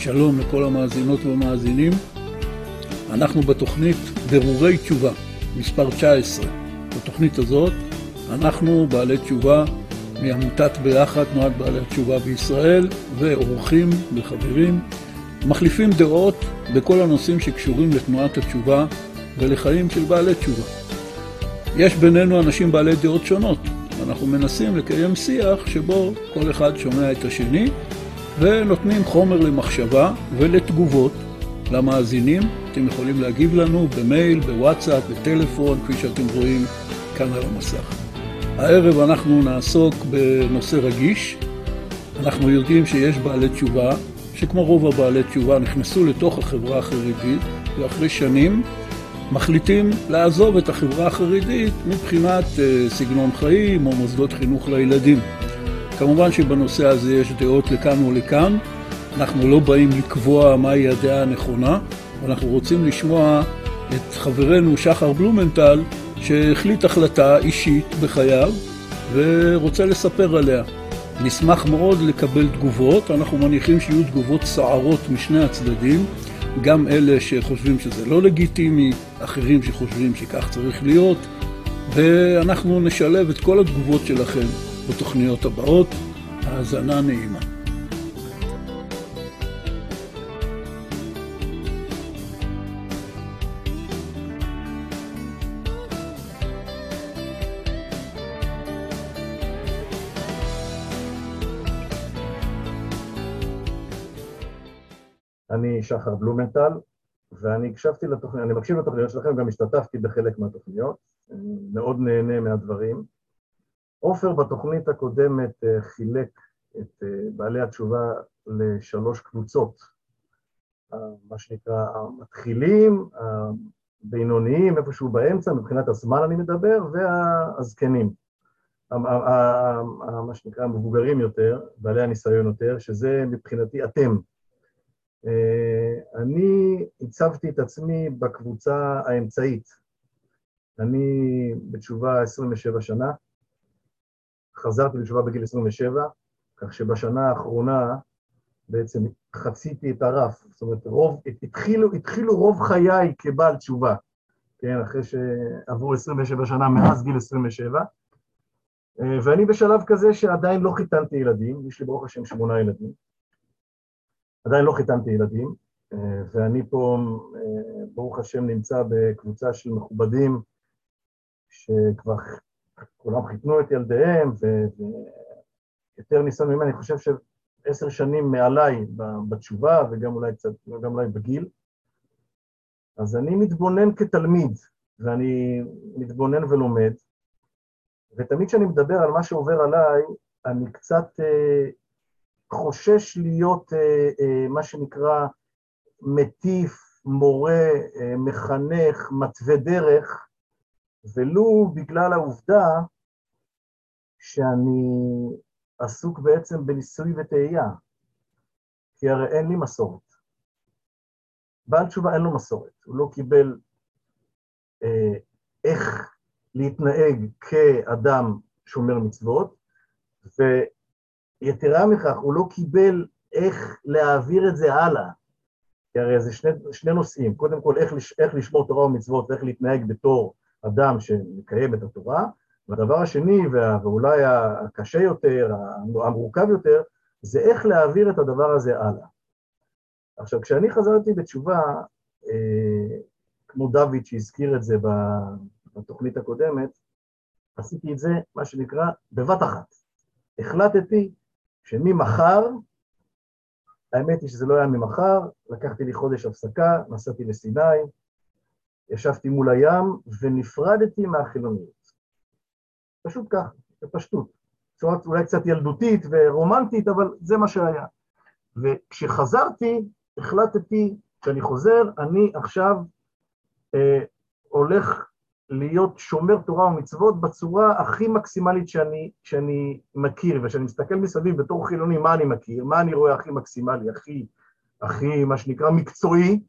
שלום לכל המאזינות והמאזינים. אנחנו בתוכנית ברורי תשובה, מספר 19. בתוכנית הזאת אנחנו בעלי תשובה מעמותת ביחד, תנועת בעלי התשובה בישראל, ואורחים וחברים, מחליפים דעות בכל הנושאים שקשורים לתנועת התשובה ולחיים של בעלי תשובה. יש בינינו אנשים בעלי דעות שונות, אנחנו מנסים לקיים שיח שבו כל אחד שומע את השני ונותנים חומר למחשבה ולתגובות למאזינים. אתם יכולים להגיב לנו במייל, בוואטסאפ, בטלפון, כפי שאתם רואים כאן על המסך. הערב אנחנו נעסוק בנושא רגיש. אנחנו יודעים שיש בעלי תשובה, שכמו רוב הבעלי תשובה נכנסו לתוך החברה החרדית, ואחרי שנים מחליטים לעזוב את החברה החרדית מבחינת uh, סגנון חיים או מוסדות חינוך לילדים. כמובן שבנושא הזה יש דעות לכאן ולכאן, אנחנו לא באים לקבוע מהי הדעה הנכונה, ואנחנו רוצים לשמוע את חברנו שחר בלומנטל, שהחליט החלטה אישית בחייו ורוצה לספר עליה. נשמח מאוד לקבל תגובות, אנחנו מניחים שיהיו תגובות סערות משני הצדדים, גם אלה שחושבים שזה לא לגיטימי, אחרים שחושבים שכך צריך להיות, ואנחנו נשלב את כל התגובות שלכם בתוכניות הבאות. האזנה נעימה. אני שחר בלומנטל, ואני הקשבתי לתוכניות, אני מקשיב לתוכניות שלכם, גם השתתפתי בחלק מהתוכניות, אני מאוד נהנה מהדברים. עופר בתוכנית הקודמת אה, חילק את אה, בעלי התשובה לשלוש קבוצות, אה, מה שנקרא המתחילים, הבינוניים, איפשהו באמצע, מבחינת הזמן אני מדבר, והזקנים, מה שנקרא המבוגרים יותר, בעלי הניסיון יותר, שזה מבחינתי אתם. אני הצבתי את עצמי בקבוצה האמצעית. אני בתשובה 27 שנה, חזרתי בתשובה בגיל 27, כך שבשנה האחרונה בעצם חציתי את הרף, זאת אומרת, רוב, התחילו, התחילו רוב חיי כבעל תשובה, כן, אחרי שעברו 27 שנה מאז גיל 27, ואני בשלב כזה שעדיין לא חיתנתי ילדים, יש לי ברוך השם שמונה ילדים, עדיין לא חיתנתי ילדים, ואני פה, ברוך השם, נמצא בקבוצה של מכובדים שכבר כולם חיתנו את ילדיהם, ויותר ניסיון ממני, אני חושב שעשר שנים מעליי בתשובה, וגם אולי קצת, גם אולי בגיל. אז אני מתבונן כתלמיד, ואני מתבונן ולומד, ותמיד כשאני מדבר על מה שעובר עליי, אני קצת אה, חושש להיות אה, אה, מה שנקרא מטיף, מורה, אה, מחנך, מתווה דרך, ולו בגלל העובדה שאני עסוק בעצם בניסוי וטעייה, כי הרי אין לי מסורת. בעל תשובה אין לו מסורת, הוא לא קיבל אה, איך להתנהג כאדם שומר מצוות, ויתרה מכך, הוא לא קיבל איך להעביר את זה הלאה. כי הרי זה שני, שני נושאים, קודם כל איך, איך לשמור תורה ומצוות ואיך להתנהג בתור אדם שמקיים את התורה, והדבר השני, ואולי הקשה יותר, המורכב יותר, זה איך להעביר את הדבר הזה הלאה. עכשיו, כשאני חזרתי בתשובה, אה, כמו דוד שהזכיר את זה בתוכנית הקודמת, עשיתי את זה, מה שנקרא, בבת אחת. החלטתי שממחר, האמת היא שזה לא היה ממחר, לקחתי לי חודש הפסקה, נסעתי לסיני, ישבתי מול הים ונפרדתי מהחילוניות. פשוט כך, בפשטות. בצורה אולי קצת ילדותית ורומנטית, אבל זה מה שהיה. וכשחזרתי, החלטתי, כשאני חוזר, אני עכשיו אה, הולך להיות שומר תורה ומצוות בצורה הכי מקסימלית שאני, שאני מכיר, וכשאני מסתכל מסביב בתור חילוני, מה אני מכיר, מה אני רואה הכי מקסימלי, הכי, הכי, מה שנקרא, מקצועי,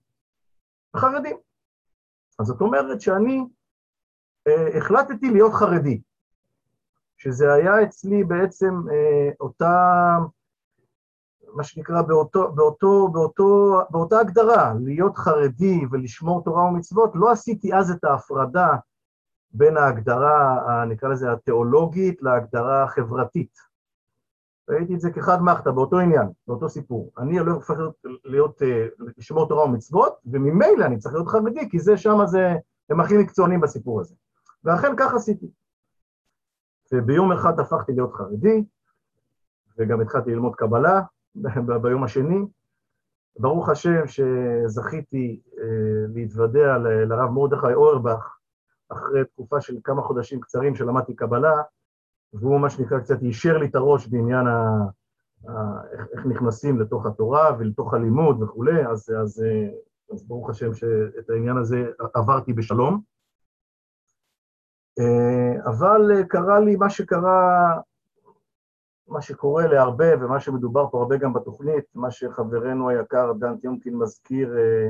החרדים. אז זאת אומרת שאני אה, החלטתי להיות חרדי, שזה היה אצלי בעצם אה, אותה, מה שנקרא באותו, באותו, באותו, באותה הגדרה, להיות חרדי ולשמור תורה ומצוות, לא עשיתי אז את ההפרדה בין ההגדרה, נקרא לזה התיאולוגית, להגדרה החברתית. ראיתי את זה כחד מחתא, באותו עניין, באותו סיפור. אני לא הופך להיות, אה, לשמור תורה ומצוות, וממילא אני צריך להיות חרדי, כי זה שמה זה, הם הכי מקצוענים בסיפור הזה. ואכן כך עשיתי. וביום אחד הפכתי להיות חרדי, וגם התחלתי ללמוד קבלה ביום השני. ברוך השם שזכיתי אה, להתוודע לרב מרדכי אורבך אחרי תקופה של כמה חודשים קצרים שלמדתי קבלה, והוא מה שנקרא קצת יישר לי את הראש בעניין ה... איך, איך נכנסים לתוך התורה ולתוך הלימוד וכולי, אז, אז, אה, אז ברוך השם שאת העניין הזה עברתי בשלום. אה, אבל קרה לי מה שקרה מה שקורה להרבה ומה שמדובר פה הרבה גם בתוכנית, מה שחברנו היקר דן טיומקין מזכיר אה,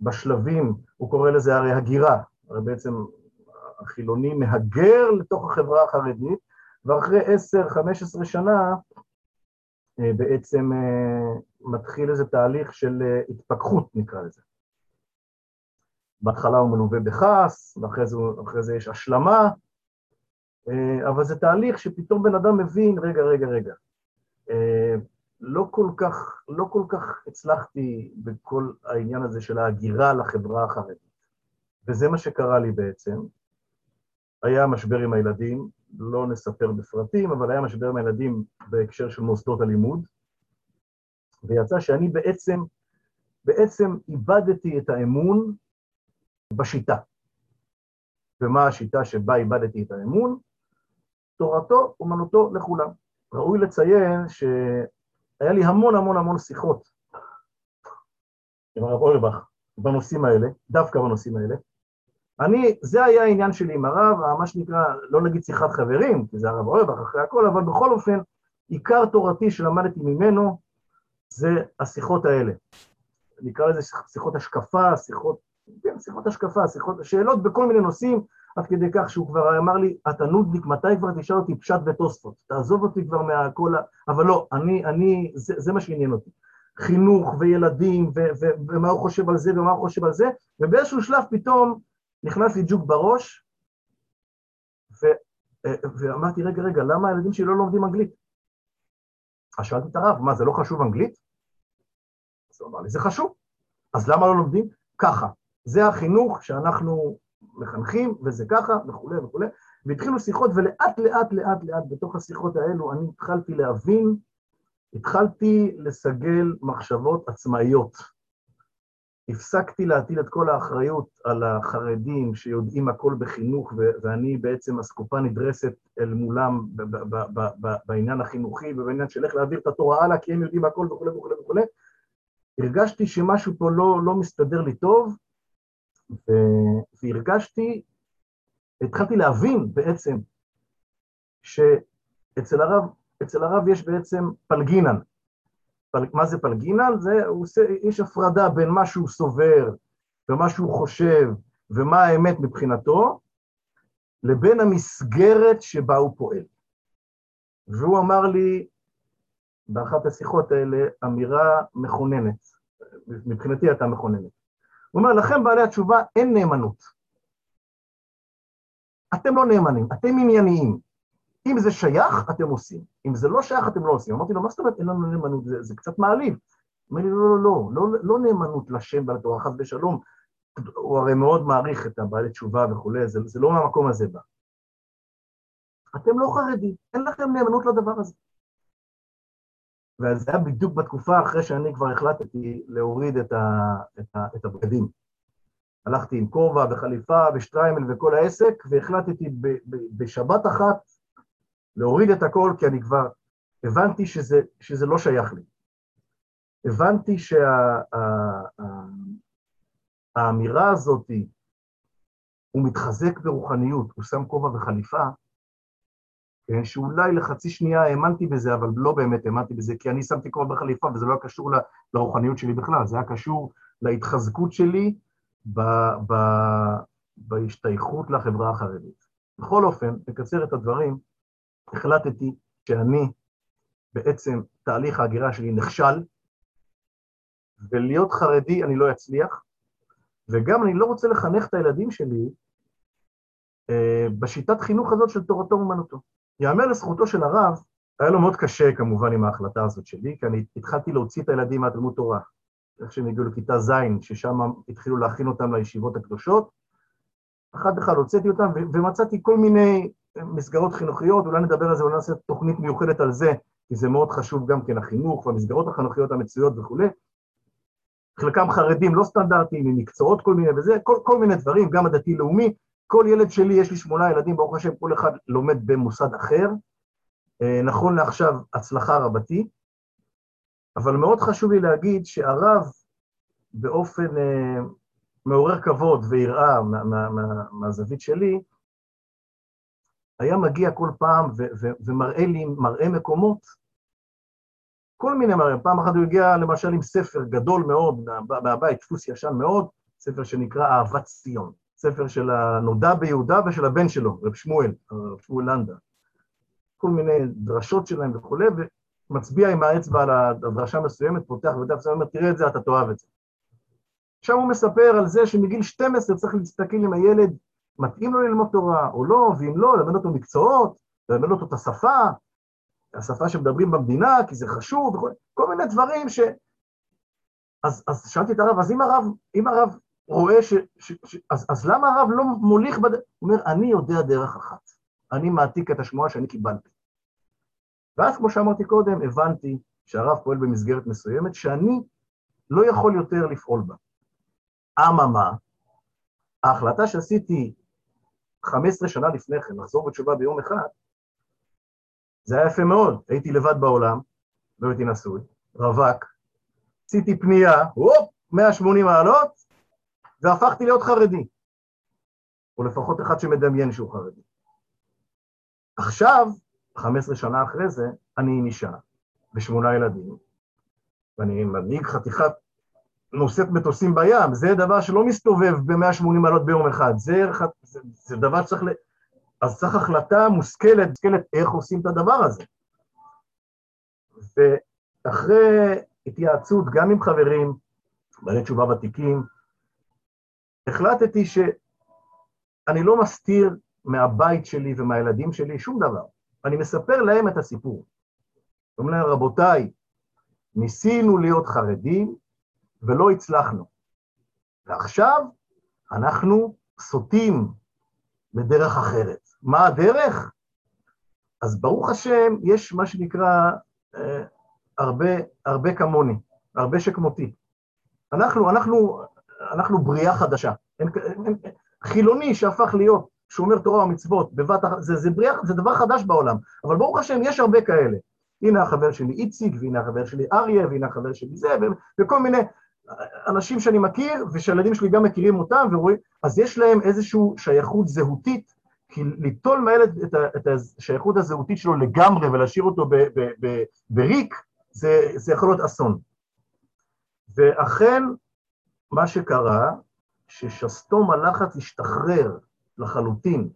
בשלבים, הוא קורא לזה הרי הגירה, הרי בעצם החילוני מהגר לתוך החברה החרדית, ואחרי עשר, חמש עשרה שנה אה, בעצם אה, מתחיל איזה תהליך של התפכחות נקרא לזה. בהתחלה הוא מלווה בכעס, ואחרי זה, זה יש השלמה, אה, אבל זה תהליך שפתאום בן אדם מבין, רגע, רגע, רגע, אה, לא כל כך, לא כל כך הצלחתי בכל העניין הזה של ההגירה לחברה החרדית. וזה מה שקרה לי בעצם. היה משבר עם הילדים, לא נספר בפרטים, אבל היה משבר עם הילדים בהקשר של מוסדות הלימוד, ויצא שאני בעצם, בעצם איבדתי את האמון בשיטה. ומה השיטה שבה איבדתי את האמון? תורתו אומנותו לכולם. ראוי לציין שהיה לי המון המון המון שיחות עם הרב אורבך בנושאים האלה, דווקא בנושאים האלה. אני, זה היה העניין שלי עם הרב, מה שנקרא, לא נגיד שיחת חברים, כי זה הרב אורבך אחרי הכל, אבל בכל אופן, עיקר תורתי שלמדתי ממנו זה השיחות האלה. נקרא לזה שיחות השקפה, שיחות, כן, שיחות השקפה, שיחות, שאלות בכל מיני נושאים, עד כדי כך שהוא כבר אמר לי, אתה נודניק, מתי כבר תשאל אותי פשט ותוספות? תעזוב אותי כבר מהכל ה... אבל לא, אני, אני, זה, זה מה שעניין אותי. חינוך וילדים, ו, ו, ומה הוא חושב על זה ומה הוא חושב על זה, ובאיזשהו שלב פתאום נכנס לי ג'וק בראש, ו, ואמרתי, רגע, רגע, למה הילדים שלי לא לומדים אנגלית? אז שאלתי את הרב, מה, זה לא חשוב אנגלית? אז הוא אמר לי, זה חשוב. אז למה לא לומדים? ככה. זה החינוך שאנחנו מחנכים, וזה ככה, וכולי וכולי, והתחילו שיחות, ולאט לאט לאט לאט בתוך השיחות האלו אני התחלתי להבין, התחלתי לסגל מחשבות עצמאיות. הפסקתי להטיל את כל האחריות על החרדים שיודעים הכל בחינוך, ואני בעצם אסקופה נדרסת אל מולם בעניין החינוכי ובעניין של איך להעביר את התורה הלאה, כי הם יודעים הכל וכולי וכולי וכולי. הרגשתי שמשהו פה לא, לא מסתדר לי טוב, והרגשתי, התחלתי להבין בעצם שאצל הרב, הרב יש בעצם פלגינן. מה זה פלגינן? זה, עושה, יש הפרדה בין מה שהוא סובר ומה שהוא חושב ומה האמת מבחינתו, לבין המסגרת שבה הוא פועל. והוא אמר לי באחת השיחות האלה אמירה מכוננת, מבחינתי הייתה מכוננת. הוא אומר, לכם בעלי התשובה אין נאמנות. אתם לא נאמנים, אתם ענייניים. אם זה שייך, אתם עושים. אם זה לא שייך, אתם לא עושים. אמרתי לו, מה זאת אומרת אין לנו נאמנות? זה, זה קצת מעליב. הוא אומר לי, לא, לא, לא, לא, לא נאמנות לשם ולתורה, חס ושלום. הוא הרי מאוד מעריך את הבעלי תשובה וכולי, זה, זה לא מהמקום הזה בא. אתם לא חרדים, אין לכם נאמנות לדבר הזה. וזה היה בדיוק בתקופה אחרי שאני כבר החלטתי להוריד את, ה, את, ה, את הבגדים. הלכתי עם כובע וחליפה ושטריימל וכל העסק, והחלטתי ב, ב, בשבת אחת להוריד את הכל, כי אני כבר הבנתי שזה, שזה לא שייך לי. הבנתי שהאמירה שה, הזאת, הוא מתחזק ברוחניות, הוא שם כובע וחליפה, כן, שאולי לחצי שנייה האמנתי בזה, אבל לא באמת האמנתי בזה, כי אני שמתי כבר בחליפה וזה לא היה קשור לרוחניות שלי בכלל, זה היה קשור להתחזקות שלי ב, ב, בהשתייכות לחברה החרדית. בכל אופן, לקצר את הדברים, החלטתי שאני בעצם תהליך ההגירה שלי נכשל, ולהיות חרדי אני לא אצליח, וגם אני לא רוצה לחנך את הילדים שלי אה, בשיטת חינוך הזאת של תורתו אומנותו. יאמר לזכותו של הרב, היה לו מאוד קשה כמובן עם ההחלטה הזאת שלי, כי אני התחלתי להוציא את הילדים מהתלמוד תורה. איך שהם הגיעו לכיתה ז', ששם התחילו להכין אותם לישיבות הקדושות. אחד אחד הוצאתי אותם ומצאתי כל מיני מסגרות חינוכיות, אולי נדבר על זה, אולי נעשה תוכנית מיוחדת על זה, כי זה מאוד חשוב גם כן החינוך והמסגרות החינוכיות המצויות וכולי. חלקם חרדים לא סטנדרטיים, עם מקצועות כל מיני וזה, כל, כל מיני דברים, גם הדתי-לאומי. כל ילד שלי, יש לי שמונה ילדים, ברוך השם, כל אחד לומד במוסד אחר. אה, נכון לעכשיו, הצלחה רבתי. אבל מאוד חשוב לי להגיד שהרב, באופן אה, מעורר כבוד ויראה מהזווית שלי, היה מגיע כל פעם ומראה לי, מראה מקומות, כל מיני מראה. פעם אחת הוא הגיע למשל עם ספר גדול מאוד מהבית, דפוס ישן מאוד, ספר שנקרא אהבת ציון, ספר של הנודע ביהודה ושל הבן שלו, רב שמואל, רב שמואל לנדה. כל מיני דרשות שלהם וכולי, ומצביע עם האצבע על הדרשה מסוימת, פותח ודף, ואומר, תראה את זה, אתה תאהב את זה. שם הוא מספר על זה שמגיל 12 צריך להסתכל אם הילד מתאים לו ללמוד תורה או לא, ואם לא, ללמד אותו מקצועות, ללמד אותו את השפה, השפה שמדברים במדינה, כי זה חשוב, וכל, כל מיני דברים ש... אז, אז שאלתי את הרב, אז אם הרב, אם הרב רואה ש... ש, ש אז, אז למה הרב לא מוליך בד... הוא אומר, אני יודע דרך אחת, אני מעתיק את השמועה שאני קיבלתי. ואז, כמו שאמרתי קודם, הבנתי שהרב פועל במסגרת מסוימת, שאני לא יכול יותר לפעול בה. אממה, ההחלטה שעשיתי 15 שנה לפני כן, לחזור בתשובה ביום אחד, זה היה יפה מאוד. הייתי לבד בעולם, לא הייתי נשוי, רווק, עשיתי פנייה, הופ, 180 מעלות, והפכתי להיות חרדי. או לפחות אחד שמדמיין שהוא חרדי. עכשיו, 15 שנה אחרי זה, אני עם אישה ושמונה ילדים, ואני מנהיג חתיכת נושאת מטוסים בים, זה דבר שלא מסתובב ב-180 מעלות ביום אחד, זה, זה, זה דבר שצריך ל... אז צריך החלטה מושכלת, מושכלת איך עושים את הדבר הזה. ואחרי התייעצות גם עם חברים, בעלי תשובה ותיקים, החלטתי שאני לא מסתיר מהבית שלי ומהילדים שלי שום דבר. אני מספר להם את הסיפור. אומר להם, רבותיי, ניסינו להיות חרדים ולא הצלחנו. ועכשיו אנחנו סוטים לדרך אחרת. מה הדרך? אז ברוך השם, יש מה שנקרא אה, הרבה, הרבה כמוני, הרבה שכמותי. אנחנו, אנחנו, אנחנו בריאה חדשה. אין, אין, אין, חילוני שהפך להיות שומר תורה ומצוות בבת אחת, זה, זה, בריאה, זה דבר חדש בעולם, אבל ברוך השם, יש הרבה כאלה. הנה החבר שלי איציק, והנה החבר שלי אריה, והנה החבר שלי זה, וכל מיני אנשים שאני מכיר, ושהילדים שלי גם מכירים אותם ורואים, אז יש להם איזושהי שייכות זהותית כי ליטול מהילד את, את השייכות הזהותית שלו לגמרי ולהשאיר אותו ב, ב, ב, בריק, זה, זה יכול להיות אסון. ואכן, מה שקרה, ששסתום הלחץ השתחרר לחלוטין,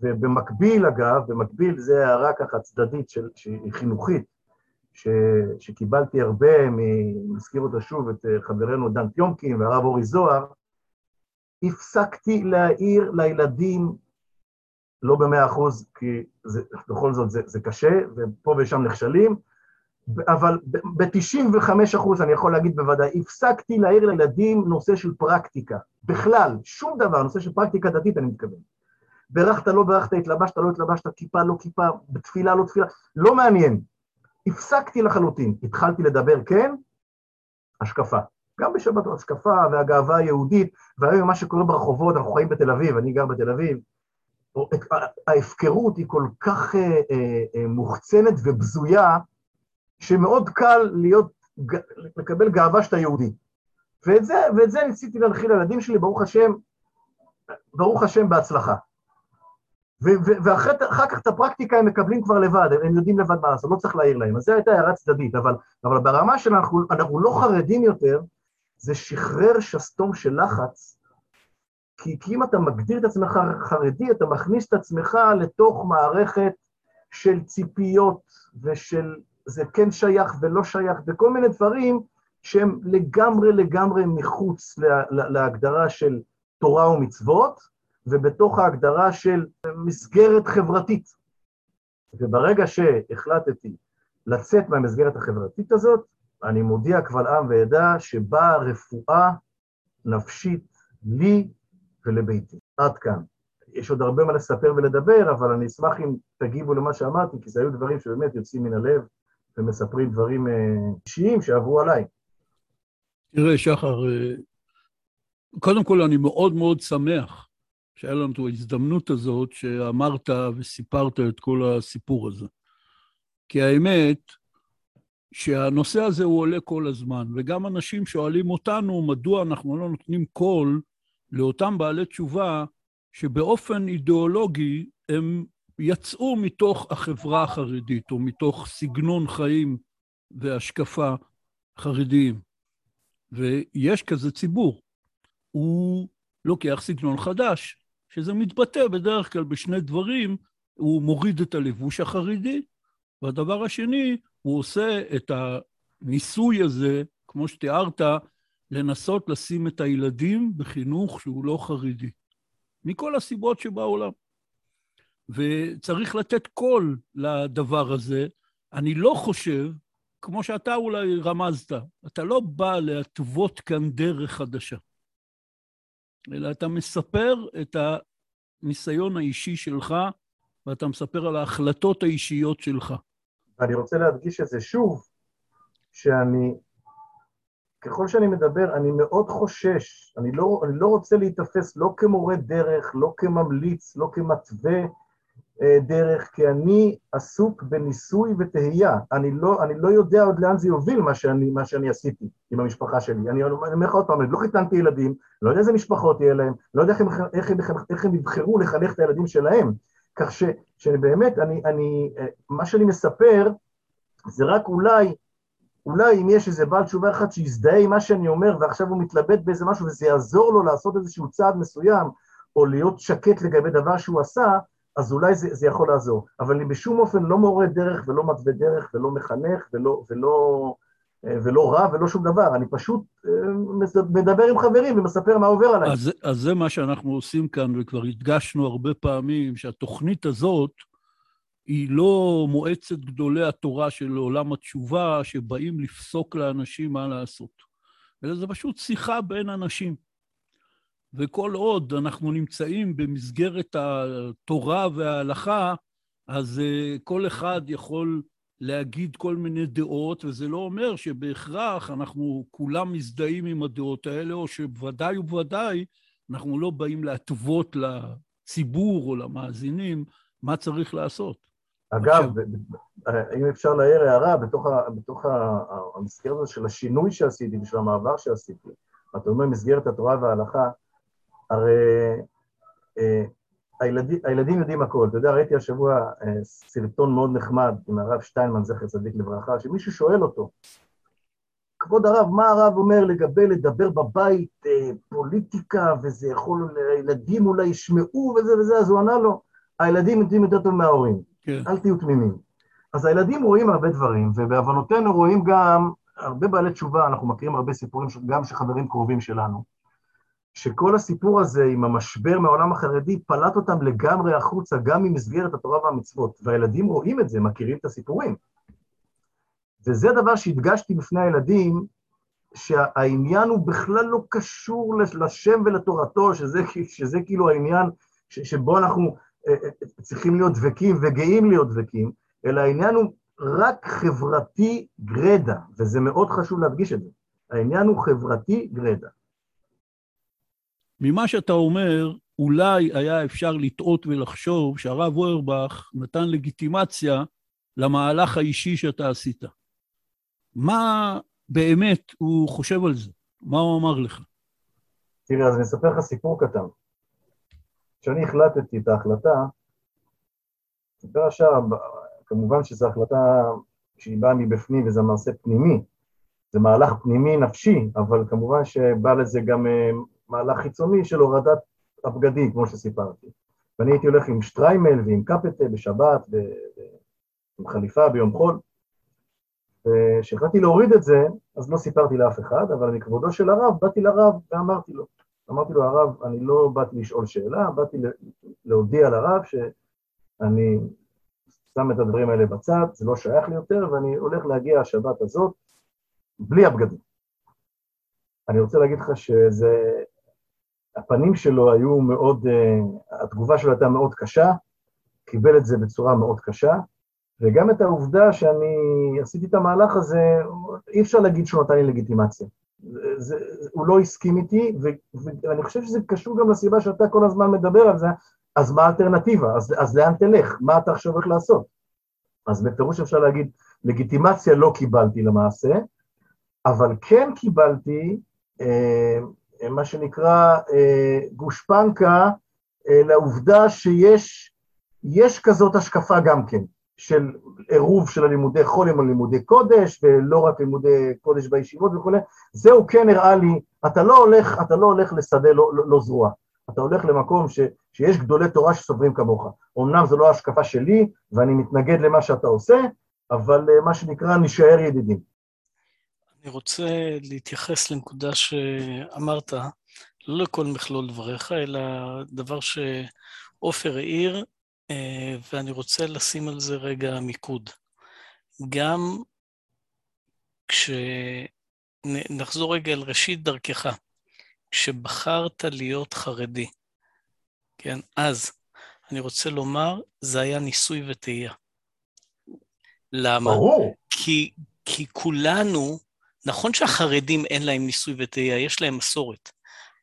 ובמקביל, אגב, במקביל, זו הערה ככה צדדית של, שהיא חינוכית, ש, שקיבלתי הרבה, מזכיר אותה שוב, את חברנו דן טיומקין והרב אורי זוהר, הפסקתי להעיר לילדים לא במאה אחוז, כי זה, בכל זאת זה, זה קשה, ופה ושם נכשלים, אבל ב-95 אחוז, אני יכול להגיד בוודאי, הפסקתי להעיר לילדים נושא של פרקטיקה. בכלל, שום דבר, נושא של פרקטיקה דתית, אני מתכוון. ברכת, לא ברכת, התלבשת, לא התלבשת, כיפה, לא כיפה, בתפילה, לא תפילה, לא מעניין. הפסקתי לחלוטין. התחלתי לדבר, כן, השקפה. גם בשבת השקפה והגאווה היהודית, והיום מה שקורה ברחובות, אנחנו חיים בתל אביב, אני גר בתל אביב, ההפקרות היא כל כך אה, אה, אה, מוחצנת ובזויה, שמאוד קל להיות, לקבל גאווה שאתה יהודי. ואת זה, ואת זה ניסיתי להנחיל לילדים שלי, ברוך השם, ברוך השם בהצלחה. ואחר כך את הפרקטיקה הם מקבלים כבר לבד, הם יודעים לבד מה לעשות, לא צריך להעיר להם. אז זו הייתה הערה צדדית, אבל, אבל ברמה שאנחנו לא חרדים יותר, זה שחרר שסתום של לחץ כי, כי אם אתה מגדיר את עצמך חרדי, אתה מכניס את עצמך לתוך מערכת של ציפיות ושל זה כן שייך ולא שייך, וכל מיני דברים שהם לגמרי לגמרי מחוץ לה, לה, להגדרה של תורה ומצוות, ובתוך ההגדרה של מסגרת חברתית. וברגע שהחלטתי לצאת מהמסגרת החברתית הזאת, אני מודיע קבל עם ועדה שבאה רפואה נפשית לי ולביתי. עד כאן. יש עוד הרבה מה לספר ולדבר, אבל אני אשמח אם תגיבו למה שאמרתי, כי זה היו דברים שבאמת יוצאים מן הלב ומספרים דברים אה, אישיים שעברו עליי. תראה, שחר, אה, קודם כל אני מאוד מאוד שמח שהיה לנו את ההזדמנות הזאת שאמרת וסיפרת את כל הסיפור הזה. כי האמת, שהנושא הזה הוא עולה כל הזמן, וגם אנשים שואלים אותנו מדוע אנחנו לא נותנים קול לאותם בעלי תשובה שבאופן אידיאולוגי הם יצאו מתוך החברה החרדית, או מתוך סגנון חיים והשקפה חרדיים. ויש כזה ציבור. הוא לוקח סגנון חדש, שזה מתבטא בדרך כלל בשני דברים, הוא מוריד את הלבוש החרדי, והדבר השני, הוא עושה את הניסוי הזה, כמו שתיארת, לנסות לשים את הילדים בחינוך שהוא לא חרדי. מכל הסיבות שבעולם. וצריך לתת קול לדבר הזה. אני לא חושב, כמו שאתה אולי רמזת, אתה לא בא להתוות כאן דרך חדשה, אלא אתה מספר את הניסיון האישי שלך, ואתה מספר על ההחלטות האישיות שלך. אני רוצה להדגיש את זה שוב, שאני, ככל שאני מדבר, אני מאוד חושש, אני לא, אני לא רוצה להיתפס לא כמורה דרך, לא כממליץ, לא כמתווה דרך, כי אני עסוק בניסוי וטהייה. אני לא, אני לא יודע עוד לאן זה יוביל, מה שאני, מה שאני עשיתי עם המשפחה שלי. אני אומר לך עוד פעם, אני לא חיתנתי ילדים, לא יודע איזה משפחות יהיה להם, לא יודע איך הם, איך הם, איך הם יבחרו לחנך את הילדים שלהם. כך ש, שבאמת, אני, אני, אה, מה שאני מספר, זה רק אולי, אולי אם יש איזה בעל תשובה אחד שיזדהה עם מה שאני אומר, ועכשיו הוא מתלבט באיזה משהו, וזה יעזור לו לעשות איזשהו צעד מסוים, או להיות שקט לגבי דבר שהוא עשה, אז אולי זה, זה יכול לעזור. אבל אני בשום אופן לא מורה דרך ולא מתווה דרך ולא מחנך ולא, ולא, אה, ולא רב ולא שום דבר, אני פשוט אה, מדבר עם חברים ומספר מה עובר עליי. אז, אז זה מה שאנחנו עושים כאן, וכבר הדגשנו הרבה פעמים שהתוכנית הזאת היא לא מועצת גדולי התורה של עולם התשובה, שבאים לפסוק לאנשים מה לעשות, אלא זה פשוט שיחה בין אנשים. וכל עוד אנחנו נמצאים במסגרת התורה וההלכה, אז אה, כל אחד יכול להגיד כל מיני דעות, וזה לא אומר שבהכרח אנחנו כולם מזדהים עם הדעות האלה, או שבוודאי ובוודאי אנחנו לא באים להתוות לציבור או למאזינים מה צריך לעשות. אגב, אם אפשר להעיר הערה, בתוך, בתוך המסגרת הזאת של השינוי שעשיתי ושל המעבר שעשיתי, אתה אומר מסגרת התורה וההלכה, הרי אה, הילדים, הילדים יודעים הכל. אתה יודע, ראיתי השבוע אה, סרטון מאוד נחמד עם הרב שטיינמן, זכר צדיק לברכה, שמישהו שואל אותו, כבוד הרב, מה הרב אומר לגבי לדבר בבית אה, פוליטיקה, וזה יכול, הילדים אולי ישמעו וזה וזה, אז הוא ענה לו, הילדים יודעים יותר טוב מההורים, כן. אל תהיו תמימים. אז הילדים רואים הרבה דברים, ובהבנותינו רואים גם הרבה בעלי תשובה, אנחנו מכירים הרבה סיפורים גם של חברים קרובים שלנו. שכל הסיפור הזה עם המשבר מהעולם החרדי פלט אותם לגמרי החוצה, גם ממסגרת התורה והמצוות. והילדים רואים את זה, מכירים את הסיפורים. וזה דבר שהדגשתי בפני הילדים, שהעניין הוא בכלל לא קשור לשם ולתורתו, שזה, שזה כאילו העניין שבו אנחנו אה, אה, צריכים להיות דבקים וגאים להיות דבקים, אלא העניין הוא רק חברתי גרדה, וזה מאוד חשוב להדגיש את זה. העניין הוא חברתי גרדה. ממה שאתה אומר, אולי היה אפשר לטעות ולחשוב שהרב אוירבך נתן לגיטימציה למהלך האישי שאתה עשית. מה באמת הוא חושב על זה? מה הוא אמר לך? תראה, אז אני אספר לך סיפור קטן. כשאני החלטתי את ההחלטה, סיפר השער, כמובן שזו החלטה שהיא באה מבפנים וזה מעשה פנימי, זה מהלך פנימי נפשי, אבל כמובן שבא לזה גם אה, מהלך חיצוני של הורדת הבגדים, כמו שסיפרתי. ואני הייתי הולך עם שטריימל ועם קפטה בשבת, עם חליפה ביום חול, וכשהחלטתי להוריד את זה, אז לא סיפרתי לאף אחד, אבל מכבודו של הרב, באתי לרב ואמרתי לו. אמרתי לו, הרב, אני לא באתי לשאול שאלה, באתי להודיע לרב שאני שם את הדברים האלה בצד, זה לא שייך לי יותר, ואני הולך להגיע השבת הזאת בלי הבגדים. אני רוצה להגיד לך שזה... הפנים שלו היו מאוד, uh, התגובה שלו הייתה מאוד קשה, קיבל את זה בצורה מאוד קשה, וגם את העובדה שאני עשיתי את המהלך הזה, אי אפשר להגיד שהוא נתן לי לגיטימציה. זה, זה, הוא לא הסכים איתי, ו, ואני חושב שזה קשור גם לסיבה שאתה כל הזמן מדבר על זה, אז מה האלטרנטיבה? אז, אז לאן תלך? מה אתה עכשיו הולך לעשות? אז בפירוש אפשר להגיד, לגיטימציה לא קיבלתי למעשה, אבל כן קיבלתי אה, מה שנקרא אה, גושפנקה אה, לעובדה שיש יש כזאת השקפה גם כן, של עירוב של הלימודי חול עם הלימודי קודש, ולא רק לימודי קודש בישיבות וכולי, זהו כן הראה לי, אתה לא הולך, אתה לא הולך לשדה לא, לא, לא זרוע, אתה הולך למקום ש, שיש גדולי תורה שסוברים כמוך. אמנם זו לא ההשקפה שלי, ואני מתנגד למה שאתה עושה, אבל מה שנקרא, נשאר ידידים. אני רוצה להתייחס לנקודה שאמרת, לא לכל מכלול דבריך, אלא דבר שעופר העיר, אה, ואני רוצה לשים על זה רגע מיקוד. גם כשנחזור רגע אל ראשית דרכך, כשבחרת להיות חרדי, כן, אז אני רוצה לומר, זה היה ניסוי וטעייה. למה? ברור. כי, כי כולנו נכון שהחרדים אין להם ניסוי וטעייה, יש להם מסורת.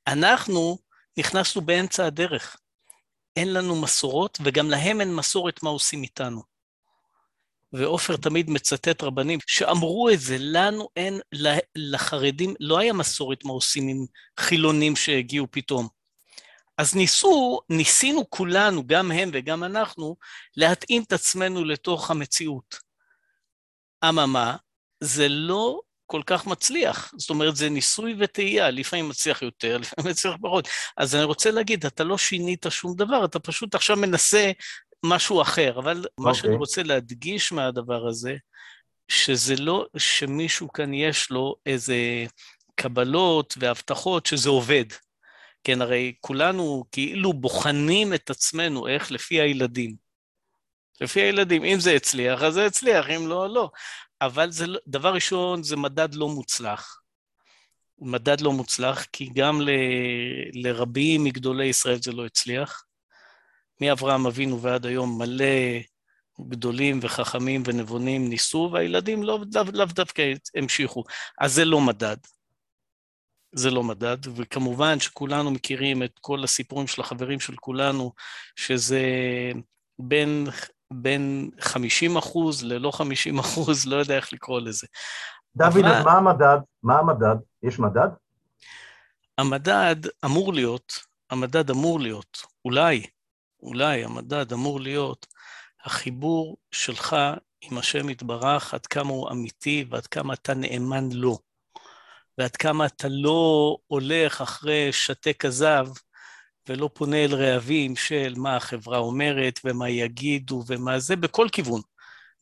אנחנו נכנסנו באמצע הדרך. אין לנו מסורות, וגם להם אין מסורת מה עושים איתנו. ועופר תמיד מצטט רבנים שאמרו את זה, לנו אין, לחרדים לא היה מסורת מה עושים עם חילונים שהגיעו פתאום. אז ניסו, ניסינו כולנו, גם הם וגם אנחנו, להתאים את עצמנו לתוך המציאות. אממה, זה לא כל כך מצליח. זאת אומרת, זה ניסוי וטעייה, לפעמים מצליח יותר, לפעמים מצליח פחות. אז אני רוצה להגיד, אתה לא שינית שום דבר, אתה פשוט עכשיו מנסה משהו אחר. אבל okay. מה שאני אוקיי. רוצה להדגיש מהדבר הזה, שזה לא שמישהו כאן יש לו איזה קבלות והבטחות שזה עובד. כן, הרי כולנו כאילו בוחנים את עצמנו איך לפי הילדים. לפי הילדים, אם זה הצליח, אז זה הצליח, אם לא, לא. אבל זה, לא, דבר ראשון, זה מדד לא מוצלח. מדד לא מוצלח, כי גם ל, לרבים מגדולי ישראל זה לא הצליח. מאברהם אבינו ועד היום מלא גדולים וחכמים ונבונים ניסו, והילדים לא, לאו לא דווקא המשיכו. אז זה לא מדד. זה לא מדד, וכמובן שכולנו מכירים את כל הסיפורים של החברים של כולנו, שזה בין בין 50 אחוז ללא 50 אחוז, לא יודע איך לקרוא לזה. דוד, אבל... מה המדד? מה המדד? יש מדד? המדד אמור להיות, המדד אמור להיות, אולי, אולי המדד אמור להיות החיבור שלך עם השם יתברך, עד כמה הוא אמיתי ועד כמה אתה נאמן לו, ועד כמה אתה לא הולך אחרי שתי כזב ולא פונה אל רעבים של מה החברה אומרת ומה יגידו ומה זה, בכל כיוון.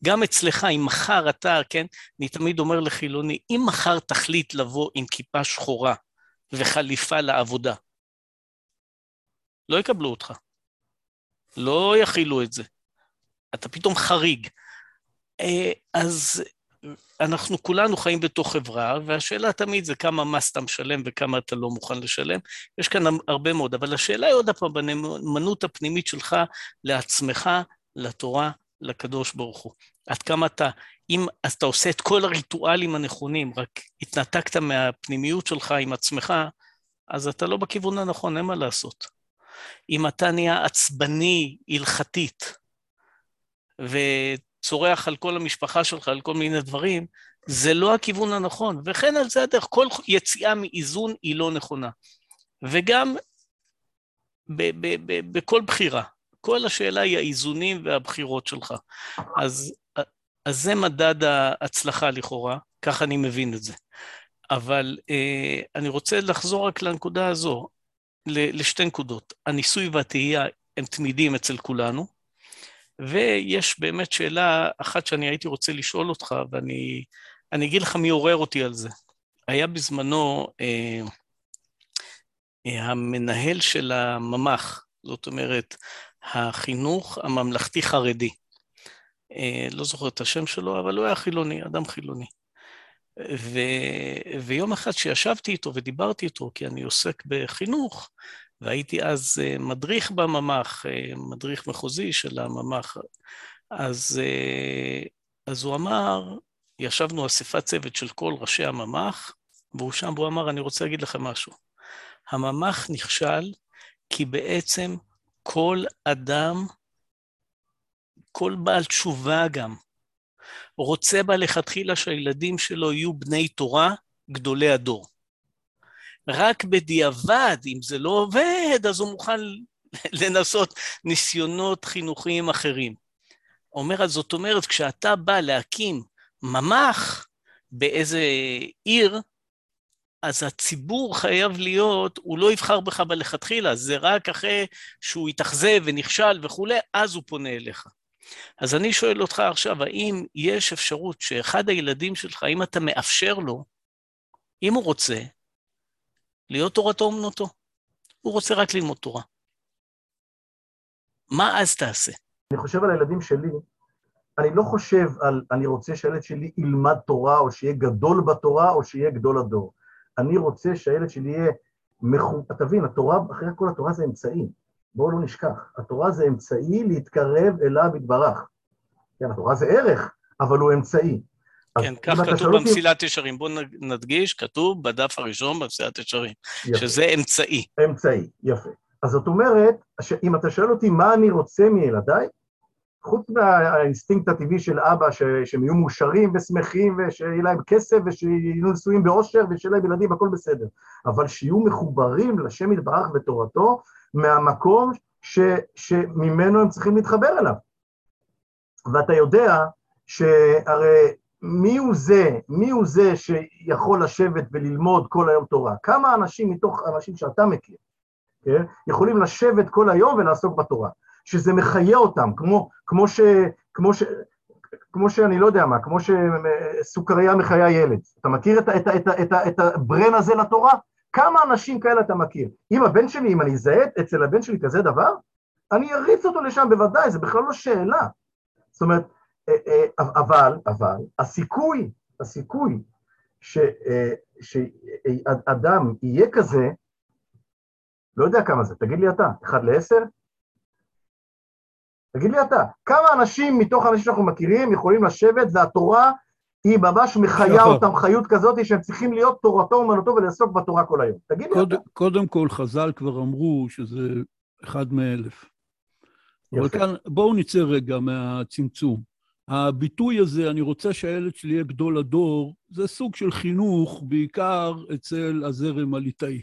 גם אצלך, אם מחר אתה, כן, אני תמיד אומר לחילוני, אם מחר תחליט לבוא עם כיפה שחורה וחליפה לעבודה, לא יקבלו אותך. לא יכילו את זה. אתה פתאום חריג. אה, אז אנחנו כולנו חיים בתוך חברה, והשאלה תמיד זה כמה מס אתה משלם וכמה אתה לא מוכן לשלם. יש כאן הרבה מאוד, אבל השאלה היא עוד פעם בנאמנות הפנימית שלך לעצמך, לתורה, לקדוש ברוך הוא. עד כמה אתה, אם אז אתה עושה את כל הריטואלים הנכונים, רק התנתקת מהפנימיות שלך עם עצמך, אז אתה לא בכיוון הנכון, אין מה לעשות. אם אתה נהיה עצבני הלכתית, ו... צורח על כל המשפחה שלך, על כל מיני דברים, זה לא הכיוון הנכון. וכן על זה הדרך, כל יציאה מאיזון היא לא נכונה. וגם ב- ב- ב- בכל בחירה. כל השאלה היא האיזונים והבחירות שלך. אז, אז זה מדד ההצלחה לכאורה, ככה אני מבין את זה. אבל אה, אני רוצה לחזור רק לנקודה הזו, לשתי נקודות. הניסוי והתהייה הם תמידים אצל כולנו, ויש באמת שאלה אחת שאני הייתי רוצה לשאול אותך, ואני אני אגיד לך מי עורר אותי על זה. היה בזמנו אה, אה, המנהל של הממ"ח, זאת אומרת, החינוך הממלכתי-חרדי. אה, לא זוכר את השם שלו, אבל הוא היה חילוני, אדם חילוני. ו... ויום אחד שישבתי איתו ודיברתי איתו, כי אני עוסק בחינוך, והייתי אז אה, מדריך בממ"ח, אה, מדריך מחוזי של הממ"ח, אז, אה, אז הוא אמר, ישבנו אספת צוות של כל ראשי הממ"ח, והוא שם, והוא אמר, אני רוצה להגיד לכם משהו. הממ"ח נכשל כי בעצם כל אדם, כל בעל תשובה גם, רוצה בה לכתחילה שהילדים שלו יהיו בני תורה גדולי הדור. רק בדיעבד, אם זה לא עובד, אז הוא מוכן לנסות ניסיונות חינוכיים אחרים. אומר, אז זאת אומרת, כשאתה בא להקים ממ"ח באיזה עיר, אז הציבור חייב להיות, הוא לא יבחר בך בלכתחילה, זה רק אחרי שהוא התאכזב ונכשל וכולי, אז הוא פונה אליך. אז אני שואל אותך עכשיו, האם יש אפשרות שאחד הילדים שלך, אם אתה מאפשר לו, אם הוא רוצה, להיות תורתו אומנותו, הוא רוצה רק ללמוד תורה. מה אז תעשה? אני חושב על הילדים שלי, אני לא חושב על אני רוצה שהילד שלי ילמד תורה, או שיהיה גדול בתורה, או שיהיה גדול הדור. אני רוצה שהילד שלי יהיה מחו... תבין, התורה, אחרי הכל התורה זה אמצעי. בואו לא נשכח. התורה זה אמצעי להתקרב אליו יתברך. כן, התורה זה ערך, אבל הוא אמצעי. כן, כך כתוב במסילת ישרים. בואו נדגיש, כתוב בדף הראשון במסילת ישרים, שזה אמצעי. אמצעי, יפה. אז זאת אומרת, אם אתה שואל אותי מה אני רוצה מילדיי, חוץ מהאינסטינקט הטבעי של אבא, ש, שהם יהיו מאושרים ושמחים, ושיהיה להם כסף, ושיהיו נשואים באושר, ושיהיה להם ילדים, הכל בסדר. אבל שיהיו מחוברים לשם יתברך ותורתו, מהמקום ש, שממנו הם צריכים להתחבר אליו. ואתה יודע שהרי מי הוא זה, מי הוא זה שיכול לשבת וללמוד כל היום תורה? כמה אנשים מתוך אנשים שאתה מכיר, כן? יכולים לשבת כל היום ולעסוק בתורה? שזה מחיה אותם, כמו, כמו, ש, כמו, ש, כמו שאני לא יודע מה, כמו שסוכריה מחיה ילד. אתה מכיר את, את, את, את, את הברן הזה לתורה? כמה אנשים כאלה אתה מכיר? אם הבן שלי, אם אני אזהה אצל הבן שלי כזה דבר, אני אריץ אותו לשם בוודאי, זה בכלל לא שאלה. זאת אומרת, אבל, אבל, הסיכוי, הסיכוי ש, אה, שאדם יהיה כזה, לא יודע כמה זה, תגיד לי אתה, אחד לעשר? תגיד לי אתה, כמה אנשים מתוך האנשים שאנחנו מכירים יכולים לשבת והתורה היא ממש מחיה אותם חיות כזאת שהם צריכים להיות תורתו אומנותו ולעסוק בתורה כל היום. תגיד לי אתה. קודם כל, חז"ל כבר אמרו שזה אחד מאלף. אבל כאן, בואו נצא רגע מהצמצום. הביטוי הזה, אני רוצה שהילד שלי יהיה גדול הדור, זה סוג של חינוך, בעיקר אצל הזרם הליטאי.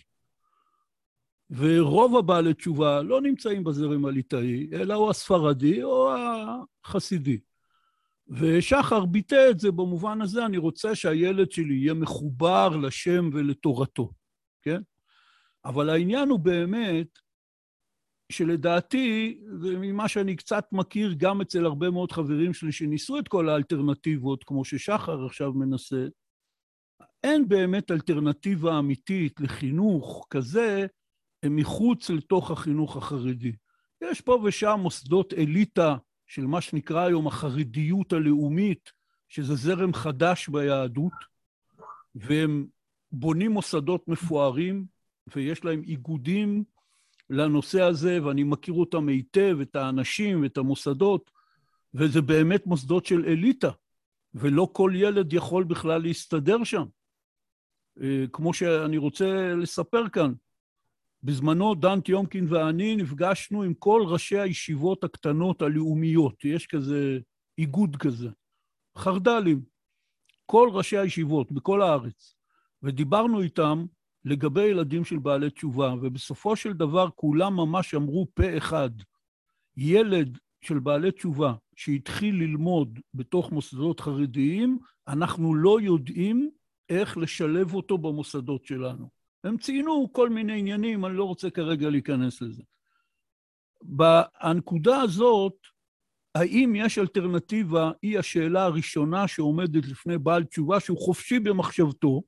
ורוב הבעלי תשובה לא נמצאים בזרם הליטאי, אלא או הספרדי או החסידי. ושחר ביטא את זה במובן הזה, אני רוצה שהילד שלי יהיה מחובר לשם ולתורתו, כן? אבל העניין הוא באמת שלדעתי, וממה שאני קצת מכיר גם אצל הרבה מאוד חברים שלי שניסו את כל האלטרנטיבות, כמו ששחר עכשיו מנסה, אין באמת אלטרנטיבה אמיתית לחינוך כזה מחוץ לתוך החינוך החרדי. יש פה ושם מוסדות אליטה של מה שנקרא היום החרדיות הלאומית, שזה זרם חדש ביהדות, והם בונים מוסדות מפוארים, ויש להם איגודים לנושא הזה, ואני מכיר אותם היטב, את האנשים ואת המוסדות, וזה באמת מוסדות של אליטה, ולא כל ילד יכול בכלל להסתדר שם. אה, כמו שאני רוצה לספר כאן, בזמנו דן טיומקין ואני נפגשנו עם כל ראשי הישיבות הקטנות הלאומיות, יש כזה איגוד כזה, חרד"לים, כל ראשי הישיבות בכל הארץ, ודיברנו איתם לגבי ילדים של בעלי תשובה, ובסופו של דבר כולם ממש אמרו פה אחד, ילד של בעלי תשובה שהתחיל ללמוד בתוך מוסדות חרדיים, אנחנו לא יודעים איך לשלב אותו במוסדות שלנו. הם ציינו כל מיני עניינים, אני לא רוצה כרגע להיכנס לזה. בנקודה הזאת, האם יש אלטרנטיבה, היא השאלה הראשונה שעומדת לפני בעל תשובה, שהוא חופשי במחשבתו,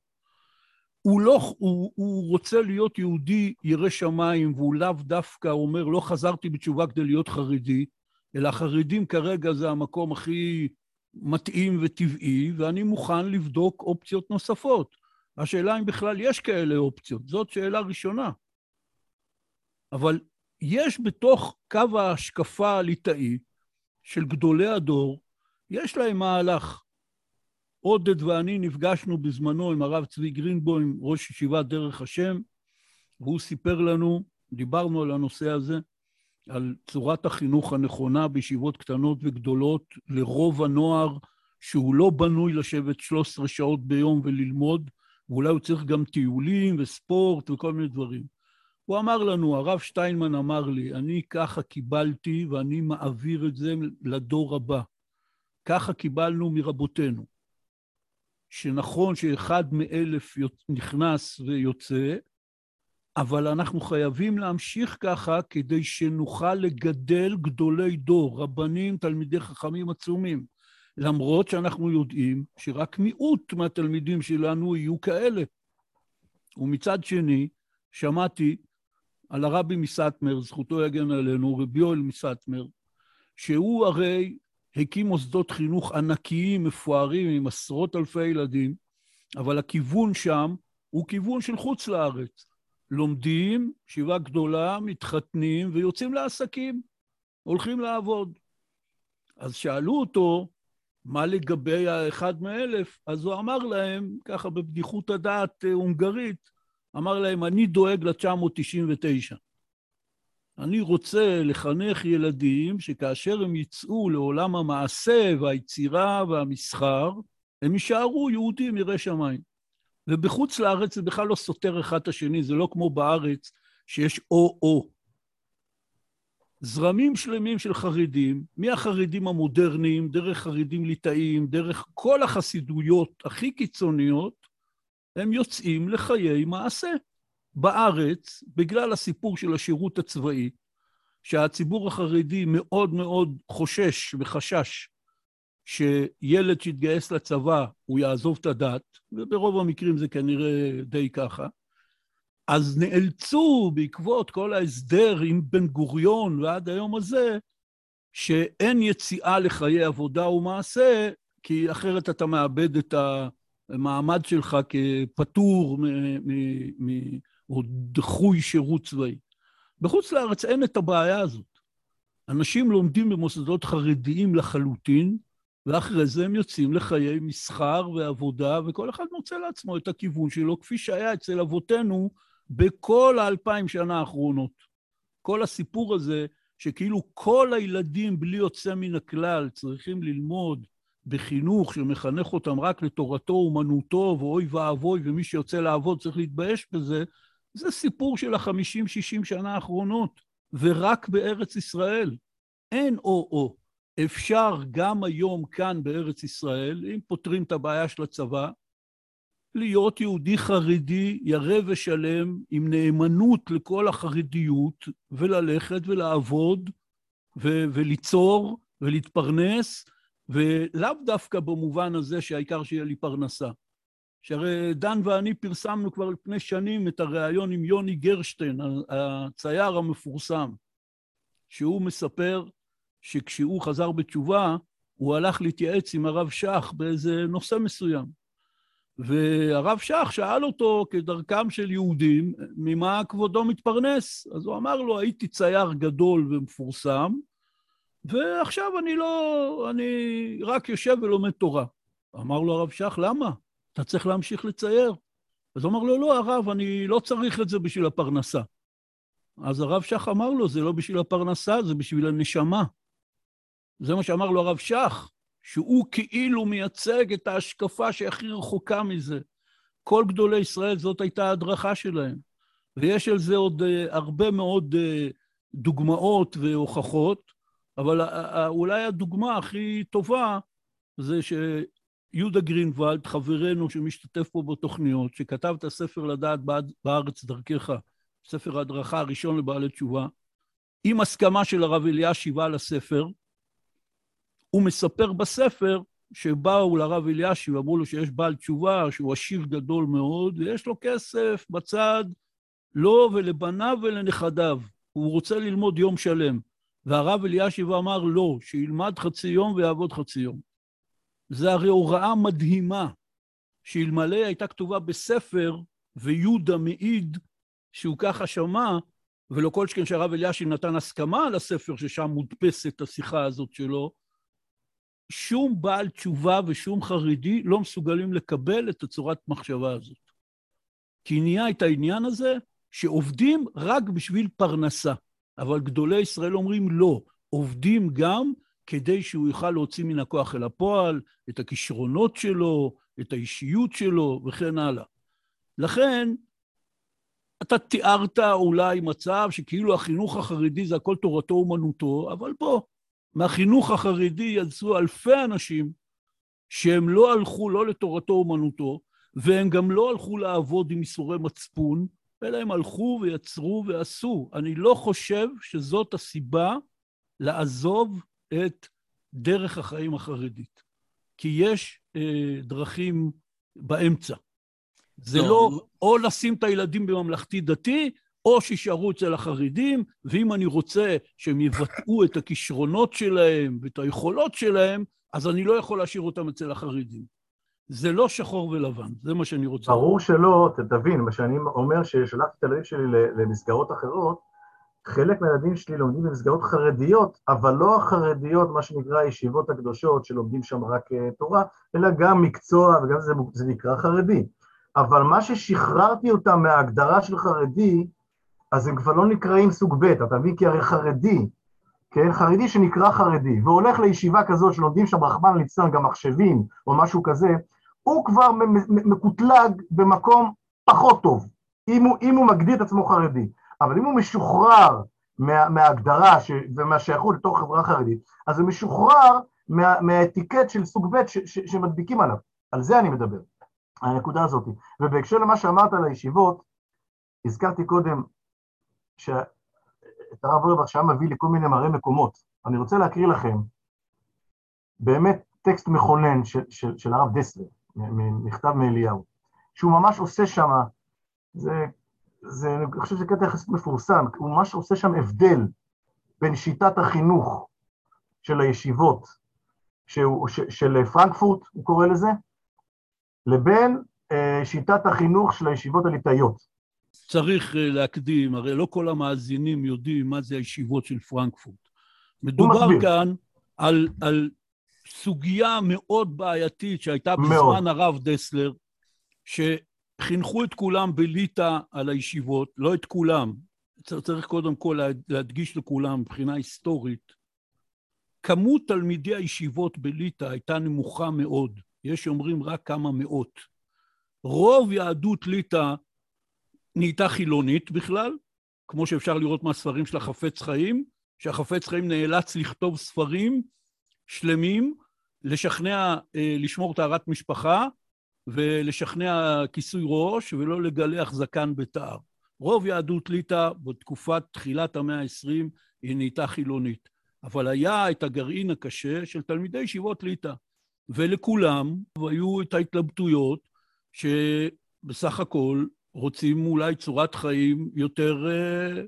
הוא, לא, הוא, הוא רוצה להיות יהודי ירא שמיים, והוא לאו דווקא אומר, לא חזרתי בתשובה כדי להיות חרדי, אלא החרדים כרגע זה המקום הכי מתאים וטבעי, ואני מוכן לבדוק אופציות נוספות. השאלה אם בכלל יש כאלה אופציות, זאת שאלה ראשונה. אבל יש בתוך קו ההשקפה הליטאי של גדולי הדור, יש להם מהלך. עודד ואני נפגשנו בזמנו עם הרב צבי גרינבוים, ראש ישיבת דרך השם, והוא סיפר לנו, דיברנו על הנושא הזה, על צורת החינוך הנכונה בישיבות קטנות וגדולות לרוב הנוער, שהוא לא בנוי לשבת 13 שעות ביום וללמוד, ואולי הוא צריך גם טיולים וספורט וכל מיני דברים. הוא אמר לנו, הרב שטיינמן אמר לי, אני ככה קיבלתי ואני מעביר את זה לדור הבא. ככה קיבלנו מרבותינו. שנכון שאחד מאלף נכנס ויוצא, אבל אנחנו חייבים להמשיך ככה כדי שנוכל לגדל גדולי דור, רבנים, תלמידי חכמים עצומים. למרות שאנחנו יודעים שרק מיעוט מהתלמידים שלנו יהיו כאלה. ומצד שני, שמעתי על הרבי מסטמר, זכותו יגן עלינו, רבי יואל מסטמר, שהוא הרי הקים מוסדות חינוך ענקיים, מפוארים, עם עשרות אלפי ילדים, אבל הכיוון שם הוא כיוון של חוץ לארץ. לומדים, ישיבה גדולה, מתחתנים ויוצאים לעסקים, הולכים לעבוד. אז שאלו אותו, מה לגבי האחד מאלף? אז הוא אמר להם, ככה בבדיחות הדעת אה, הונגרית, אמר להם, אני דואג ל-999. אני רוצה לחנך ילדים שכאשר הם יצאו לעולם המעשה והיצירה והמסחר, הם יישארו יהודים יראי שמיים. ובחוץ לארץ זה בכלל לא סותר אחד את השני, זה לא כמו בארץ שיש או-או. זרמים שלמים של חרדים, מהחרדים המודרניים, דרך חרדים ליטאיים, דרך כל החסידויות הכי קיצוניות, הם יוצאים לחיי מעשה. בארץ, בגלל הסיפור של השירות הצבאי, שהציבור החרדי מאוד מאוד חושש וחשש שילד שיתגייס לצבא הוא יעזוב את הדת, וברוב המקרים זה כנראה די ככה, אז נאלצו בעקבות כל ההסדר עם בן גוריון ועד היום הזה, שאין יציאה לחיי עבודה ומעשה, כי אחרת אתה מאבד את המעמד שלך כפטור או דחוי שירות צבאי. בחוץ לארץ אין את הבעיה הזאת. אנשים לומדים במוסדות חרדיים לחלוטין, ואחרי זה הם יוצאים לחיי מסחר ועבודה, וכל אחד מוצא לעצמו את הכיוון שלו, כפי שהיה אצל אבותינו בכל האלפיים שנה האחרונות. כל הסיפור הזה, שכאילו כל הילדים בלי יוצא מן הכלל צריכים ללמוד בחינוך שמחנך אותם רק לתורתו אומנותו, ואוי ואבוי, ומי שיוצא לעבוד צריך להתבייש בזה, זה סיפור של החמישים, שישים שנה האחרונות, ורק בארץ ישראל. אין או-או. אפשר גם היום כאן בארץ ישראל, אם פותרים את הבעיה של הצבא, להיות יהודי חרדי ירא ושלם עם נאמנות לכל החרדיות, וללכת ולעבוד ו- וליצור ולהתפרנס, ולאו דווקא במובן הזה שהעיקר שיהיה לי פרנסה. שהרי דן ואני פרסמנו כבר לפני שנים את הריאיון עם יוני גרשטיין, הצייר המפורסם, שהוא מספר שכשהוא חזר בתשובה, הוא הלך להתייעץ עם הרב שך באיזה נושא מסוים. והרב שך שאל אותו, כדרכם של יהודים, ממה כבודו מתפרנס? אז הוא אמר לו, הייתי צייר גדול ומפורסם, ועכשיו אני לא, אני רק יושב ולומד תורה. אמר לו הרב שך, למה? אתה צריך להמשיך לצייר. אז הוא אמר לו, לא, הרב, אני לא צריך את זה בשביל הפרנסה. אז הרב שך אמר לו, זה לא בשביל הפרנסה, זה בשביל הנשמה. זה מה שאמר לו הרב שך, שהוא כאילו מייצג את ההשקפה שהכי רחוקה מזה. כל גדולי ישראל, זאת הייתה ההדרכה שלהם. ויש על זה עוד uh, הרבה מאוד uh, דוגמאות והוכחות, אבל uh, uh, אולי הדוגמה הכי טובה זה שיהודה גרינוולד, חברנו שמשתתף פה בתוכניות, שכתב את הספר לדעת בארץ דרכך, ספר ההדרכה הראשון לבעלי תשובה, עם הסכמה של הרב אלישיב על הספר, הוא מספר בספר שבאו לרב אלישיב ואמרו לו שיש בעל תשובה, שהוא עשיר גדול מאוד, ויש לו כסף בצד, לו ולבניו ולנכדיו. הוא רוצה ללמוד יום שלם. והרב אלישיב אמר לא, שילמד חצי יום ויעבוד חצי יום. זה הרי הוראה מדהימה, שאלמלא הייתה כתובה בספר, ויהודה מעיד שהוא ככה שמע, ולא כל שכן שהרב אלישיב נתן הסכמה על הספר, ששם מודפסת השיחה הזאת שלו, שום בעל תשובה ושום חרדי לא מסוגלים לקבל את הצורת מחשבה הזאת. כי נהיה את העניין הזה שעובדים רק בשביל פרנסה. אבל גדולי ישראל אומרים לא, עובדים גם כדי שהוא יוכל להוציא מן הכוח אל הפועל את הכישרונות שלו, את האישיות שלו וכן הלאה. לכן, אתה תיארת אולי מצב שכאילו החינוך החרדי זה הכל תורתו אומנותו, אבל בוא, מהחינוך החרדי יצאו אלפי אנשים שהם לא הלכו לא לתורתו אומנותו, והם גם לא הלכו לעבוד עם איסורי מצפון, אלא הם הלכו ויצרו ועשו. אני לא חושב שזאת הסיבה לעזוב את דרך החיים החרדית, כי יש אה, דרכים באמצע. זה לא, לא או לשים את הילדים בממלכתי דתי, או שישארו אצל החרדים, ואם אני רוצה שהם יבטאו את הכישרונות שלהם ואת היכולות שלהם, אז אני לא יכול להשאיר אותם אצל החרדים. זה לא שחור ולבן, זה מה שאני רוצה. ברור שלא, תבין, מה שאני אומר ששלחתי את הילדים שלי למסגרות אחרות, חלק מהילדים שלי לומדים במסגרות חרדיות, אבל לא החרדיות, מה שנקרא הישיבות הקדושות, שלומדים שם רק אה, תורה, אלא גם מקצוע, וגם זה, זה נקרא חרדי. אבל מה ששחררתי אותם מההגדרה של חרדי, אז הם כבר לא נקראים סוג ב', אתה מבין? כי הרי חרדי, כן, חרדי שנקרא חרדי, והולך לישיבה כזאת שלומדים שם רחמן ליצלן גם מחשבים או משהו כזה, הוא כבר מקוטלג במקום פחות טוב, אם הוא, אם הוא מגדיר את עצמו חרדי. אבל אם הוא משוחרר מה, מההגדרה ש, ומהשייכות לתוך חברה חרדית, אז הוא משוחרר מה, מהאטיקט של סוג ב' שמדביקים עליו. על זה אני מדבר, הנקודה הזאת. ובהקשר למה שאמרת על הישיבות, הזכרתי קודם שאת הרב רווח שהיה מביא לכל מיני מראי מקומות. אני רוצה להקריא לכם באמת טקסט מכונן של, של, של הרב דסלר, מכתב מאליהו, שהוא ממש עושה שם, זה, זה, אני חושב שזה קטע יחסית מפורסם, הוא ממש עושה שם הבדל בין שיטת החינוך של הישיבות, שהוא, ש, של פרנקפורט, הוא קורא לזה, לבין אה, שיטת החינוך של הישיבות הליטאיות. צריך אה, להקדים, הרי לא כל המאזינים יודעים מה זה הישיבות של פרנקפורט. מדובר כאן על, על סוגיה מאוד בעייתית שהייתה בזמן מאוד. הרב דסלר, שחינכו את כולם בליטא על הישיבות, לא את כולם, צריך קודם כל להדגיש לכולם מבחינה היסטורית, כמות תלמידי הישיבות בליטא הייתה נמוכה מאוד, יש שאומרים רק כמה מאות. רוב יהדות ליטא נהייתה חילונית בכלל, כמו שאפשר לראות מהספרים של החפץ חיים, שהחפץ חיים נאלץ לכתוב ספרים שלמים, לשכנע, אה, לשמור טהרת משפחה ולשכנע כיסוי ראש ולא לגלח זקן בתער. רוב יהדות ליטא בתקופת תחילת המאה ה-20 היא נהייתה חילונית, אבל היה את הגרעין הקשה של תלמידי ישיבות ליטא, ולכולם היו את ההתלבטויות שבסך הכל רוצים אולי צורת חיים יותר אה,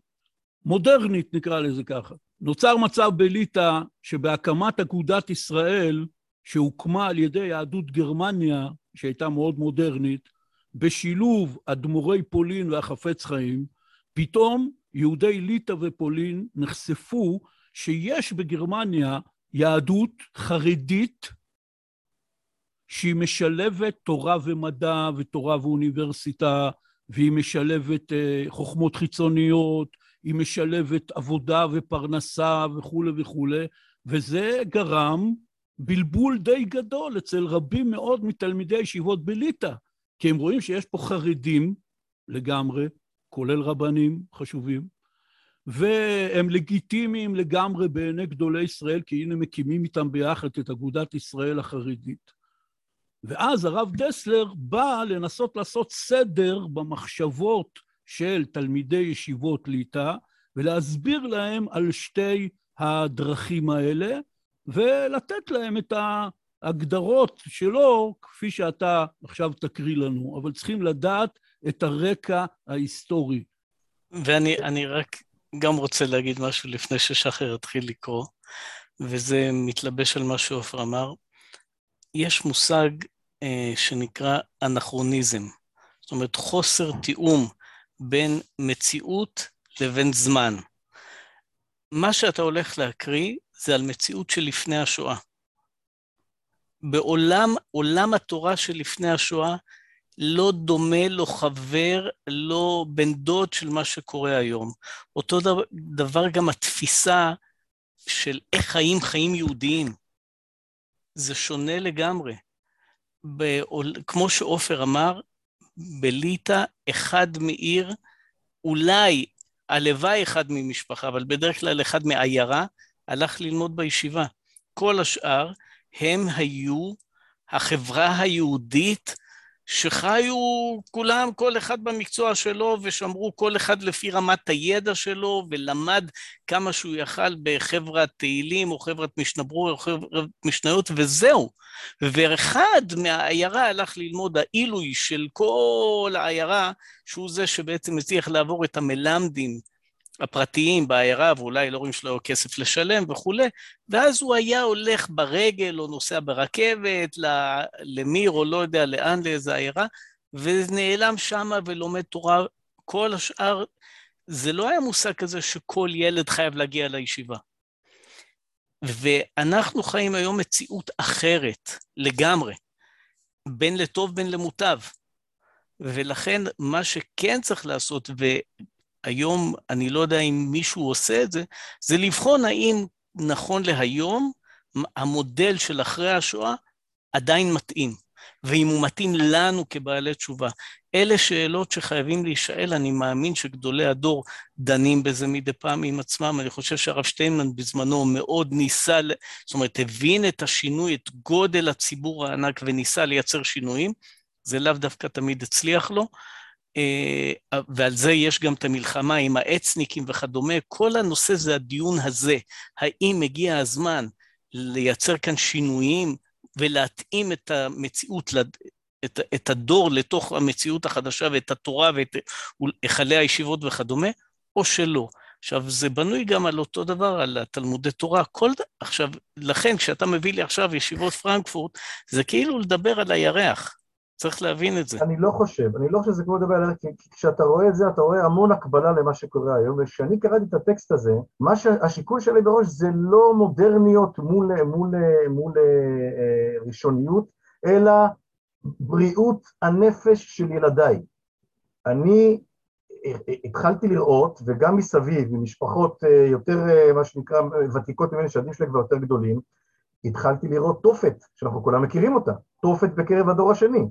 מודרנית, נקרא לזה ככה. נוצר מצב בליטא שבהקמת אגודת ישראל, שהוקמה על ידי יהדות גרמניה, שהייתה מאוד מודרנית, בשילוב אדמו"רי פולין והחפץ חיים, פתאום יהודי ליטא ופולין נחשפו שיש בגרמניה יהדות חרדית שהיא משלבת תורה ומדע ותורה ואוניברסיטה, והיא משלבת אה, חוכמות חיצוניות, היא משלבת עבודה ופרנסה וכולי וכולי, וזה גרם בלבול די גדול אצל רבים מאוד מתלמידי הישיבות בליטא, כי הם רואים שיש פה חרדים לגמרי, כולל רבנים חשובים, והם לגיטימיים לגמרי בעיני גדולי ישראל, כי הנה מקימים איתם ביחד את אגודת ישראל החרדית. ואז הרב דסלר בא לנסות לעשות סדר במחשבות של תלמידי ישיבות ליטא, ולהסביר להם על שתי הדרכים האלה, ולתת להם את ההגדרות שלו, כפי שאתה עכשיו תקריא לנו, אבל צריכים לדעת את הרקע ההיסטורי. ואני רק גם רוצה להגיד משהו לפני ששחר יתחיל לקרוא, וזה מתלבש על מה שעופר אמר. יש מושג אה, שנקרא אנכרוניזם, זאת אומרת חוסר תיאום בין מציאות לבין זמן. מה שאתה הולך להקריא זה על מציאות שלפני השואה. בעולם, עולם התורה שלפני השואה, לא דומה, לא חבר, לא בן דוד של מה שקורה היום. אותו דבר, דבר גם התפיסה של איך חיים חיים יהודיים. זה שונה לגמרי. בעול, כמו שעופר אמר, בליטא אחד מעיר, אולי הלוואי אחד ממשפחה, אבל בדרך כלל אחד מעיירה, הלך ללמוד בישיבה. כל השאר הם היו החברה היהודית שחיו כולם, כל אחד במקצוע שלו, ושמרו כל אחד לפי רמת הידע שלו, ולמד כמה שהוא יכל בחברת תהילים, או חברת משנברור, או חברת משניות, וזהו. ואחד מהעיירה הלך ללמוד העילוי של כל העיירה, שהוא זה שבעצם הצליח לעבור את המלמדים הפרטיים בעיירה, ואולי להורים שלו היה כסף לשלם וכולי, ואז הוא היה הולך ברגל או נוסע ברכבת למיר או לא יודע לאן, לאיזה עיירה, ונעלם שמה ולומד תורה. כל השאר, זה לא היה מושג כזה שכל ילד חייב להגיע לישיבה. ואנחנו חיים היום מציאות אחרת לגמרי, בין לטוב בין למוטב. ולכן מה שכן צריך לעשות, היום, אני לא יודע אם מישהו עושה את זה, זה לבחון האם נכון להיום המודל של אחרי השואה עדיין מתאים, ואם הוא מתאים לנו כבעלי תשובה. אלה שאלות שחייבים להישאל, אני מאמין שגדולי הדור דנים בזה מדי פעם עם עצמם. אני חושב שהרב שטיינמן בזמנו מאוד ניסה, זאת אומרת, הבין את השינוי, את גודל הציבור הענק וניסה לייצר שינויים. זה לאו דווקא תמיד הצליח לו, ועל זה יש גם את המלחמה עם האצניקים וכדומה, כל הנושא זה הדיון הזה, האם הגיע הזמן לייצר כאן שינויים ולהתאים את המציאות, את, את הדור לתוך המציאות החדשה ואת התורה ואת היכלי הישיבות וכדומה, או שלא. עכשיו, זה בנוי גם על אותו דבר, על התלמודי תורה. כל... עכשיו, לכן, כשאתה מביא לי עכשיו ישיבות פרנקפורט, זה כאילו לדבר על הירח. צריך להבין את זה. אני לא חושב, אני לא חושב שזה כמו לדבר על כי כשאתה רואה את זה, אתה רואה המון הקבלה למה שקורה היום, וכשאני קראתי את הטקסט הזה, מה שהשיקול שלי בראש זה לא מודרניות מול, מול, מול אה, ראשוניות, אלא בריאות הנפש של ילדיי. אני התחלתי לראות, וגם מסביב, ממשפחות אה, יותר, אה, מה שנקרא, ותיקות ממני, שהילדים שלהם כבר יותר גדולים, התחלתי לראות תופת, שאנחנו כולם מכירים אותה, תופת בקרב הדור השני.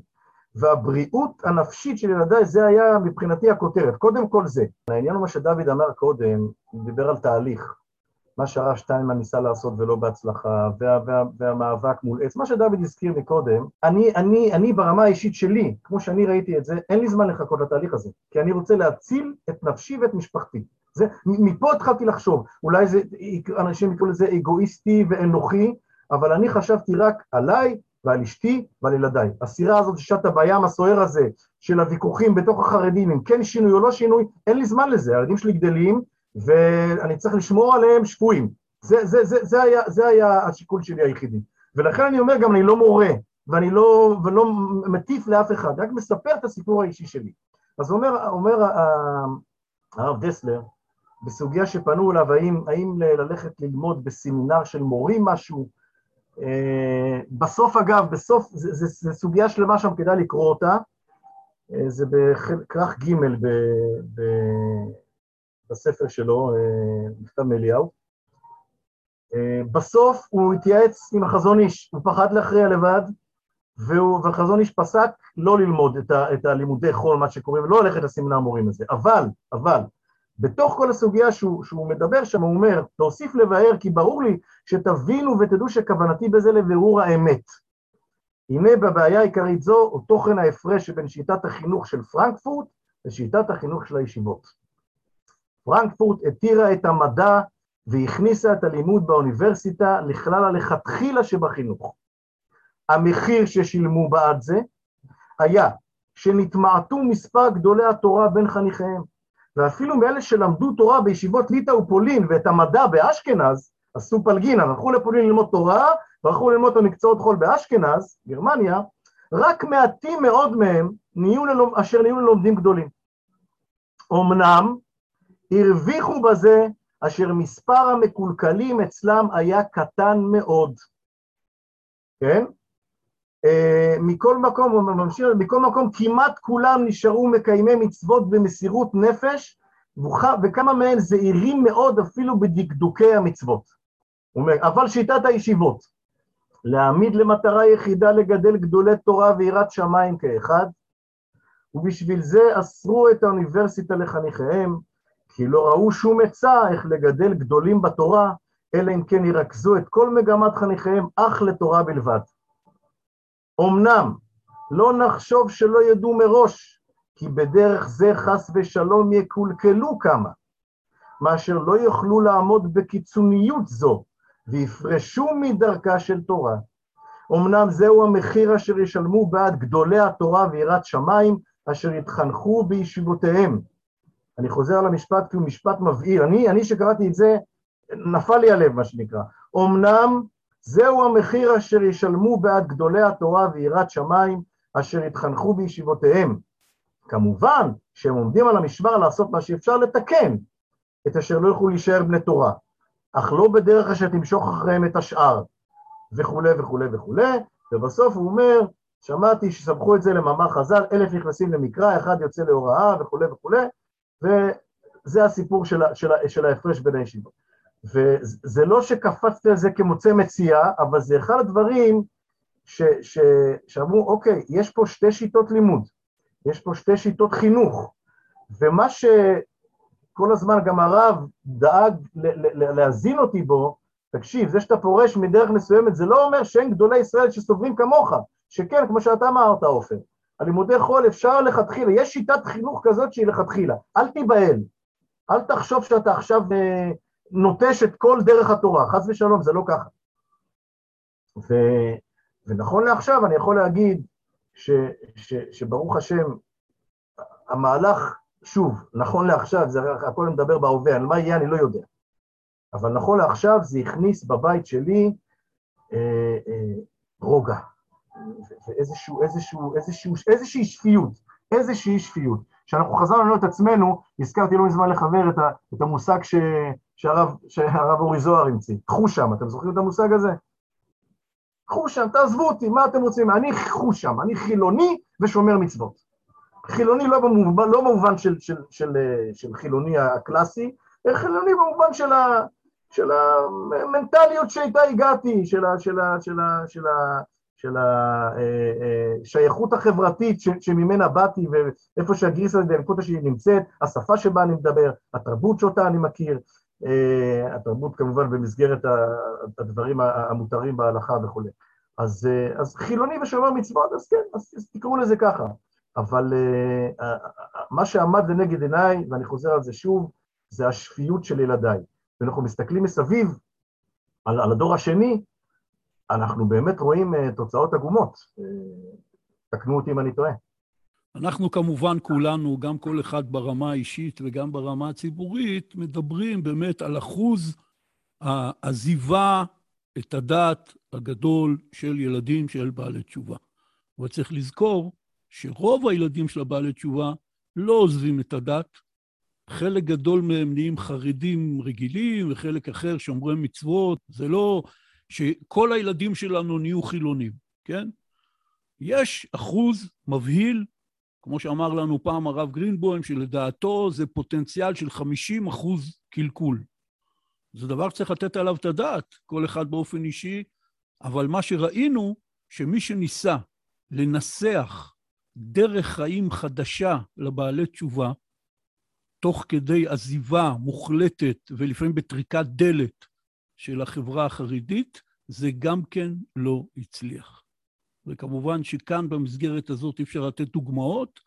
והבריאות הנפשית של ילדיי, זה היה מבחינתי הכותרת, קודם כל זה. העניין הוא מה שדוד אמר קודם, הוא דיבר על תהליך, מה שהרב שטיינמן ניסה לעשות ולא בהצלחה, וה, וה, והמאבק מול עץ, מה שדוד הזכיר מקודם, אני, אני, אני ברמה האישית שלי, כמו שאני ראיתי את זה, אין לי זמן לחכות לתהליך הזה, כי אני רוצה להציל את נפשי ואת משפחתי. זה, מפה התחלתי לחשוב, אולי זה, אנשים יקראו לזה אגואיסטי ואנוכי, אבל אני חשבתי רק עליי, ועל אשתי ועל ילדיי. הסירה הזאת ששטה בים הסוער הזה של הוויכוחים בתוך החרדים, אם כן שינוי או לא שינוי, אין לי זמן לזה, הילדים שלי גדלים ואני צריך לשמור עליהם שפויים. זה, זה, זה, זה, היה, זה היה השיקול שלי היחידי. ולכן אני אומר גם, אני לא מורה, ואני לא, ולא מטיף לאף אחד, רק מספר את הסיפור האישי שלי. אז אומר, אומר הרב דסלר, בסוגיה שפנו אליו, האם, האם ללכת ללמוד בסמינר של מורים משהו, אה, בסוף אגב, בסוף, זו סוגיה שלמה שם, כדאי לקרוא אותה, אה, זה בכרך ג' ב, ב, בספר שלו, אה, מכתב מאליהו. בסוף הוא התייעץ עם החזון איש, הוא פחד להכריע לבד, והוא, והחזון איש פסק לא ללמוד את, ה, את הלימודי חול, מה שקוראים, לא ללכת לסמינר מורים הזה, אבל, אבל, בתוך כל הסוגיה שהוא, שהוא מדבר שם, הוא אומר, תוסיף לבאר, כי ברור לי שתבינו ותדעו שכוונתי בזה לבירור האמת. הנה בבעיה העיקרית זו, הוא תוכן ההפרש שבין שיטת החינוך של פרנקפורט לשיטת החינוך של הישיבות. פרנקפורט התירה את המדע והכניסה את הלימוד באוניברסיטה לכלל הלכתחילה שבחינוך. המחיר ששילמו בעד זה היה שנתמעטו מספר גדולי התורה בין חניכיהם, ואפילו מאלה שלמדו תורה בישיבות ליטא ופולין ואת המדע באשכנז, עשו פלגינה, הלכו לפולין ללמוד תורה, והלכו ללמוד את המקצועות חול באשכנז, גרמניה, רק מעטים מאוד מהם נהיו ללומד, אשר נהיו ללומדים גדולים. אמנם הרוויחו בזה אשר מספר המקולקלים אצלם היה קטן מאוד. כן? אה, מכל מקום, הוא ממשיך, מכל מקום כמעט כולם נשארו מקיימי מצוות במסירות נפש, וכמה מהם זהירים מאוד אפילו בדקדוקי המצוות. הוא אומר, אבל שיטת הישיבות, להעמיד למטרה יחידה לגדל גדולי תורה ויראת שמיים כאחד, ובשביל זה אסרו את האוניברסיטה לחניכיהם, כי לא ראו שום עצה איך לגדל גדולים בתורה, אלא אם כן ירכזו את כל מגמת חניכיהם אך לתורה בלבד. אמנם, לא נחשוב שלא ידעו מראש, כי בדרך זה חס ושלום יקולקלו כמה, מאשר לא יוכלו לעמוד בקיצוניות זו, ויפרשו מדרכה של תורה. אמנם זהו המחיר אשר ישלמו בעד גדולי התורה ויראת שמיים, אשר יתחנכו בישיבותיהם. אני חוזר על המשפט כי הוא משפט מבהיל. אני, אני שקראתי את זה, נפל לי הלב, מה שנקרא. אמנם זהו המחיר אשר ישלמו בעד גדולי התורה ויראת שמיים, אשר יתחנכו בישיבותיהם. כמובן שהם עומדים על המשמר לעשות מה שאפשר לתקן, את אשר לא יוכלו להישאר בני תורה, אך לא בדרך אשר תמשוך אחריהם את השאר, וכולי וכולי וכולי, ובסוף הוא אומר, שמעתי שסמכו את זה למאמר חז"ל, אלף נכנסים למקרא, אחד יוצא להוראה וכולי וכולי, וזה הסיפור של, של, של ההפרש בין הישיבות. וזה לא שקפצתי על זה כמוצא מציאה, אבל זה אחד הדברים ש, ש, שאמרו, אוקיי, יש פה שתי שיטות לימוד, יש פה שתי שיטות חינוך, ומה שכל הזמן גם הרב דאג להזין אותי בו, תקשיב, זה שאתה פורש מדרך מסוימת, זה לא אומר שאין גדולי ישראל שסוברים כמוך, שכן, כמו שאתה אמרת, עופר, על לימודי חול אפשר לכתחילה, יש שיטת חינוך כזאת שהיא לכתחילה, אל תיבהל, אל תחשוב שאתה עכשיו אה, נוטש את כל דרך התורה, חס ושלום, זה לא ככה. ו, ונכון לעכשיו אני יכול להגיד ש, ש, שברוך השם, המהלך, שוב, נכון לעכשיו, זה הכל מדבר בהווה, על מה יהיה אני לא יודע, אבל נכון לעכשיו זה הכניס בבית שלי אה, אה, רוגע, ואיזשהו, איזשהו, איזשהו, איזושהי שפיות, איזושהי שפיות. כשאנחנו חזרנו לראות את עצמנו, הזכרתי לא מזמן לחבר את, ה, את המושג ש, שהרב, שהרב אורי זוהר המציא, חושם, אתם זוכרים את המושג הזה? חושם, תעזבו אותי, מה אתם רוצים? אני חושם, אני חילוני ושומר מצוות. חילוני לא במובן, לא במובן של, של, של, של חילוני הקלאסי, אלא חילוני במובן של, ה, של המנטליות שאיתה הגעתי, של, ה, של, ה, של, של, של השייכות אה, אה, החברתית שממנה באתי ואיפה שהגריסה והנקודה שלי נמצאת, השפה שבה אני מדבר, התרבות שאותה אני מכיר, התרבות כמובן במסגרת הדברים המותרים בהלכה וכולי. אז, אז חילוני ושומר מצוות, אז כן, אז, אז תקראו לזה ככה. אבל מה שעמד לנגד עיניי, ואני חוזר על זה שוב, זה השפיות של ילדיי. ואנחנו מסתכלים מסביב על, על הדור השני, אנחנו באמת רואים אה, תוצאות עגומות. אה, תקנו אותי אם אני טועה. אנחנו כמובן כולנו, גם כל אחד ברמה האישית וגם ברמה הציבורית, מדברים באמת על אחוז העזיבה את הדת הגדול של ילדים של בעלי תשובה. אבל צריך לזכור שרוב הילדים של הבעלי תשובה לא עוזבים את הדת. חלק גדול מהם נהיים חרדים רגילים, וחלק אחר שומרי מצוות. זה לא שכל הילדים שלנו נהיו חילונים, כן? יש אחוז מבהיל, כמו שאמר לנו פעם הרב גרינבוים, שלדעתו זה פוטנציאל של 50 אחוז קלקול. זה דבר שצריך לתת עליו את הדעת, כל אחד באופן אישי, אבל מה שראינו, שמי שניסה לנסח דרך חיים חדשה לבעלי תשובה, תוך כדי עזיבה מוחלטת ולפעמים בטריקת דלת של החברה החרדית, זה גם כן לא הצליח. וכמובן שכאן במסגרת הזאת אי אפשר לתת דוגמאות,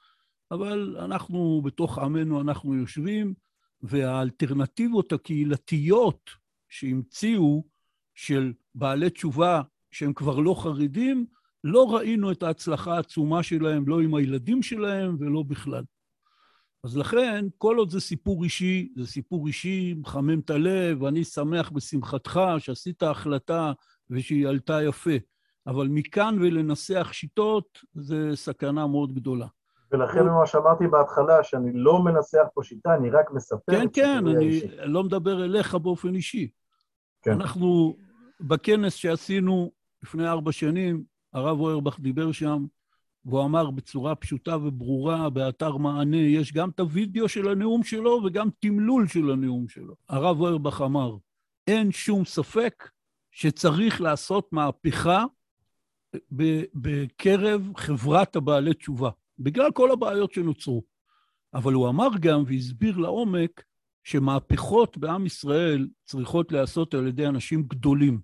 אבל אנחנו, בתוך עמנו אנחנו יושבים, והאלטרנטיבות הקהילתיות שהמציאו של בעלי תשובה שהם כבר לא חרדים, לא ראינו את ההצלחה העצומה שלהם, לא עם הילדים שלהם ולא בכלל. אז לכן, כל עוד זה סיפור אישי, זה סיפור אישי, מחמם את הלב, אני שמח בשמחתך שעשית החלטה ושהיא עלתה יפה. אבל מכאן ולנסח שיטות, זה סכנה מאוד גדולה. ולכן מה שאמרתי בהתחלה, שאני לא מנסח פה שיטה, אני רק מספר כן, כן, אני אישי. לא מדבר אליך באופן אישי. כן. אנחנו, בכנס שעשינו לפני ארבע שנים, הרב אוירבך דיבר שם, והוא אמר בצורה פשוטה וברורה באתר מענה, יש גם את הוידאו של הנאום שלו וגם תמלול של הנאום שלו. הרב אוירבך אמר, אין שום ספק שצריך לעשות מהפכה בקרב חברת הבעלי תשובה, בגלל כל הבעיות שנוצרו. אבל הוא אמר גם והסביר לעומק שמהפכות בעם ישראל צריכות להיעשות על ידי אנשים גדולים.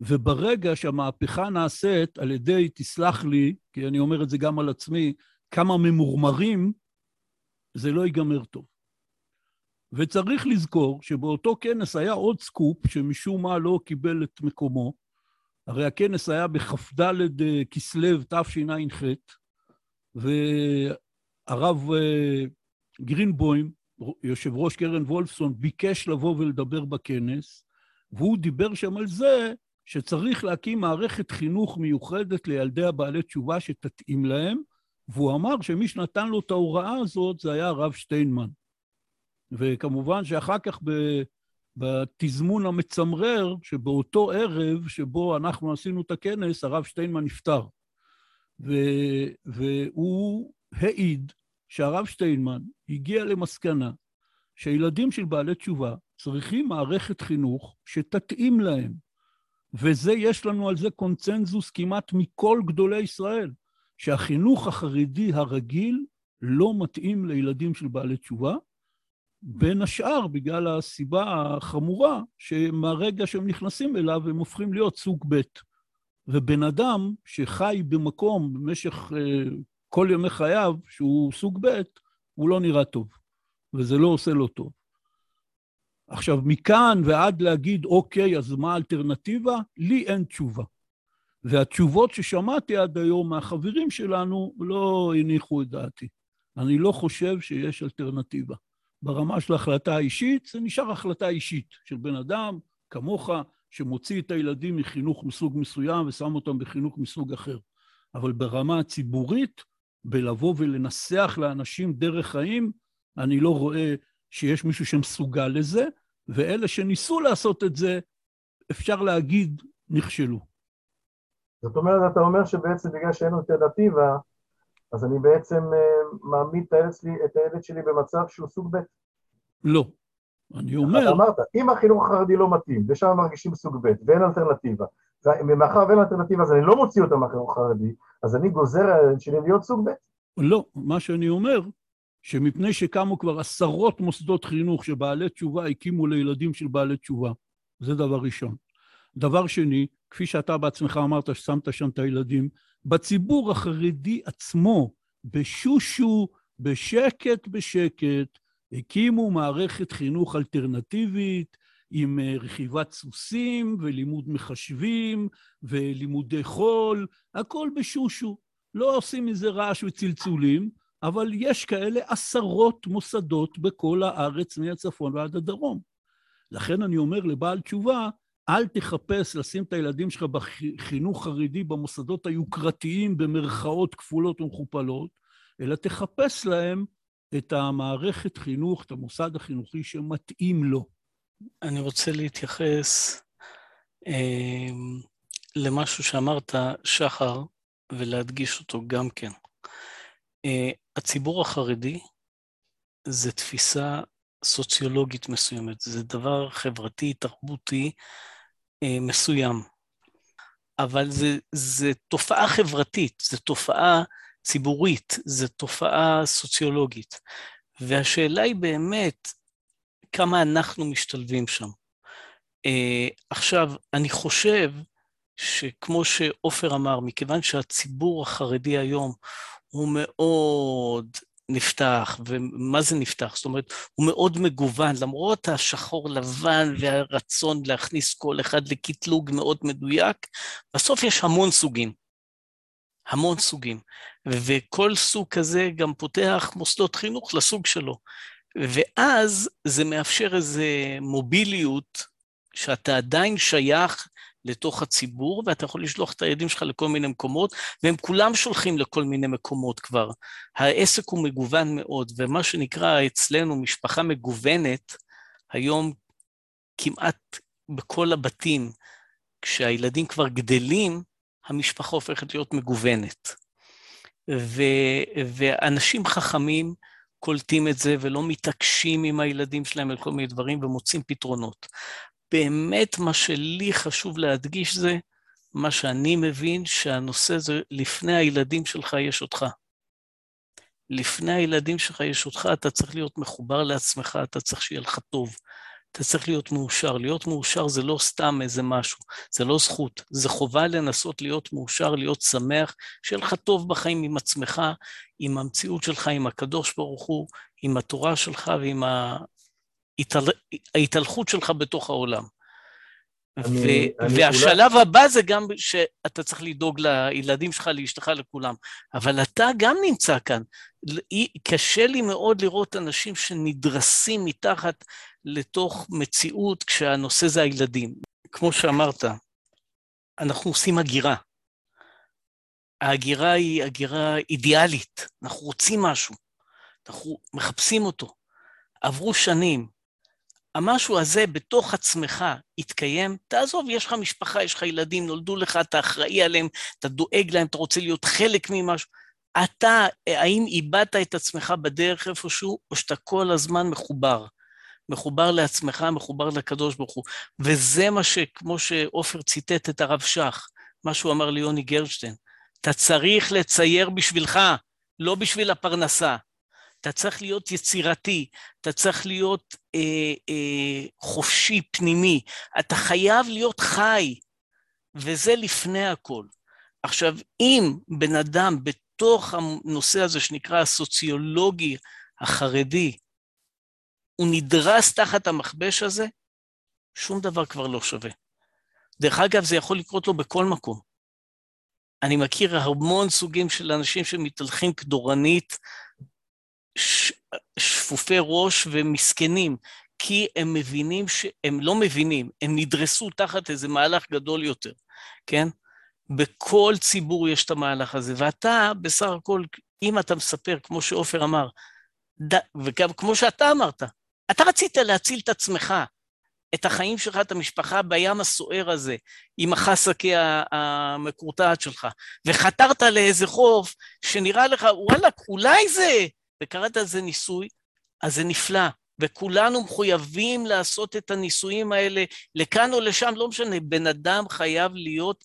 וברגע שהמהפכה נעשית על ידי, תסלח לי, כי אני אומר את זה גם על עצמי, כמה ממורמרים, זה לא ייגמר טוב. וצריך לזכור שבאותו כנס היה עוד סקופ שמשום מה לא קיבל את מקומו. הרי הכנס היה בכ"ד אה, כסלו תשע"ח, והרב אה, גרינבוים, יושב ראש קרן וולפסון, ביקש לבוא ולדבר בכנס, והוא דיבר שם על זה שצריך להקים מערכת חינוך מיוחדת לילדי הבעלי תשובה שתתאים להם, והוא אמר שמי שנתן לו את ההוראה הזאת זה היה הרב שטיינמן. וכמובן שאחר כך בתזמון המצמרר, שבאותו ערב שבו אנחנו עשינו את הכנס, הרב שטיינמן נפטר. ו, והוא העיד שהרב שטיינמן הגיע למסקנה שהילדים של בעלי תשובה צריכים מערכת חינוך שתתאים להם. וזה, יש לנו על זה קונצנזוס כמעט מכל גדולי ישראל, שהחינוך החרדי הרגיל לא מתאים לילדים של בעלי תשובה, בין השאר בגלל הסיבה החמורה שמהרגע שהם נכנסים אליו הם הופכים להיות סוג ב'. ובן אדם שחי במקום במשך uh, כל ימי חייו, שהוא סוג ב', הוא לא נראה טוב, וזה לא עושה לו טוב. עכשיו, מכאן ועד להגיד, אוקיי, אז מה האלטרנטיבה? לי אין תשובה. והתשובות ששמעתי עד היום מהחברים שלנו לא הניחו את דעתי. אני לא חושב שיש אלטרנטיבה. ברמה של ההחלטה האישית, זה נשאר החלטה אישית של בן אדם, כמוך, שמוציא את הילדים מחינוך מסוג מסוים ושם אותם בחינוך מסוג אחר. אבל ברמה הציבורית, בלבוא ולנסח לאנשים דרך חיים, אני לא רואה שיש מישהו שמסוגל לזה, ואלה שניסו לעשות את זה, אפשר להגיד, נכשלו. זאת אומרת, אתה אומר שבעצם בגלל שאין אלטרנטיבה, אז אני בעצם uh, מעמיד את הילד, שלי, את הילד שלי במצב שהוא סוג ב'. לא. אני אומר... אתה אמרת, אם החינוך החרדי לא מתאים, ושם מרגישים סוג ב', ואין אלטרנטיבה, ומאחר ואין אלטרנטיבה אז אני לא מוציא אותם מהחינוך החרדי, אז אני גוזר על הילד שלי להיות סוג ב'. לא, מה שאני אומר, שמפני שקמו כבר עשרות מוסדות חינוך שבעלי תשובה הקימו לילדים של בעלי תשובה, זה דבר ראשון. דבר שני, כפי שאתה בעצמך אמרת ששמת שם את הילדים, בציבור החרדי עצמו, בשושו, בשקט בשקט, הקימו מערכת חינוך אלטרנטיבית עם אה, רכיבת סוסים ולימוד מחשבים ולימודי חול, הכל בשושו. לא עושים מזה רעש וצלצולים, אבל יש כאלה עשרות מוסדות בכל הארץ, מהצפון ועד הדרום. לכן אני אומר לבעל תשובה, אל תחפש לשים את הילדים שלך בחינוך חרדי במוסדות היוקרתיים במרכאות כפולות ומכופלות, אלא תחפש להם את המערכת חינוך, את המוסד החינוכי שמתאים לו. אני רוצה להתייחס אה, למשהו שאמרת, שחר, ולהדגיש אותו גם כן. אה, הציבור החרדי זה תפיסה סוציולוגית מסוימת, זה דבר חברתי, תרבותי מסוים. אבל זה, זה תופעה חברתית, זו תופעה ציבורית, זו תופעה סוציולוגית. והשאלה היא באמת, כמה אנחנו משתלבים שם. אה, עכשיו, אני חושב שכמו שעופר אמר, מכיוון שהציבור החרדי היום הוא מאוד נפתח, ומה זה נפתח? זאת אומרת, הוא מאוד מגוון, למרות השחור לבן והרצון להכניס כל אחד לקטלוג מאוד מדויק, בסוף יש המון סוגים. המון סוגים. וכל סוג כזה גם פותח מוסדות חינוך לסוג שלו. ואז זה מאפשר איזו מוביליות שאתה עדיין שייך לתוך הציבור, ואתה יכול לשלוח את הילדים שלך לכל מיני מקומות, והם כולם שולחים לכל מיני מקומות כבר. העסק הוא מגוון מאוד, ומה שנקרא אצלנו משפחה מגוונת, היום כמעט בכל הבתים, כשהילדים כבר גדלים, המשפחה הופכת להיות מגוונת. ו, ואנשים חכמים קולטים את זה ולא מתעקשים עם הילדים שלהם על כל מיני דברים ומוצאים פתרונות. באמת מה שלי חשוב להדגיש זה, מה שאני מבין, שהנושא זה, לפני הילדים שלך יש אותך. לפני הילדים שלך יש אותך, אתה צריך להיות מחובר לעצמך, אתה צריך שיהיה לך טוב. אתה צריך להיות מאושר. להיות מאושר זה לא סתם איזה משהו, זה לא זכות, זה חובה לנסות להיות מאושר, להיות שמח, שיהיה לך טוב בחיים עם עצמך, עם המציאות שלך, עם הקדוש ברוך הוא, עם התורה שלך ועם ההתהלכות שלך בתוך העולם. אני, ו- אני והשלב אולי... הבא זה גם שאתה צריך לדאוג לילדים שלך, לאשתך, לכולם. אבל אתה גם נמצא כאן. קשה לי מאוד לראות אנשים שנדרסים מתחת לתוך מציאות כשהנושא זה הילדים. כמו שאמרת, אנחנו עושים הגירה. ההגירה היא הגירה אידיאלית, אנחנו רוצים משהו, אנחנו מחפשים אותו. עברו שנים, המשהו הזה בתוך עצמך יתקיים, תעזוב, יש לך משפחה, יש לך ילדים, נולדו לך, אתה אחראי עליהם, אתה דואג להם, אתה רוצה להיות חלק ממשהו. אתה, האם איבדת את עצמך בדרך איפשהו, או שאתה כל הזמן מחובר? מחובר לעצמך, מחובר לקדוש ברוך הוא. וזה מה שכמו שעופר ציטט את הרב שך, מה שהוא אמר ליוני גרשטיין, אתה צריך לצייר בשבילך, לא בשביל הפרנסה. אתה צריך להיות יצירתי, אתה צריך להיות אה, אה, חופשי, פנימי, אתה חייב להיות חי, וזה לפני הכל. עכשיו, אם בן אדם בתוך הנושא הזה שנקרא הסוציולוגי החרדי, הוא נדרס תחת המכבש הזה, שום דבר כבר לא שווה. דרך אגב, זה יכול לקרות לו בכל מקום. אני מכיר המון סוגים של אנשים שמתהלכים כדורנית ש... שפופי ראש ומסכנים, כי הם מבינים שהם לא מבינים, הם נדרסו תחת איזה מהלך גדול יותר, כן? בכל ציבור יש את המהלך הזה, ואתה בסך הכל, אם אתה מספר, כמו שעופר אמר, ד... וגם כמו שאתה אמרת, אתה רצית להציל את עצמך, את החיים שלך, את המשפחה בים הסוער הזה, עם החסקה המקורטעת שלך, וחתרת לאיזה חוף שנראה לך, וואלה, אולי זה וקראת לזה ניסוי, אז זה נפלא, וכולנו מחויבים לעשות את הניסויים האלה לכאן או לשם, לא משנה, בן אדם חייב להיות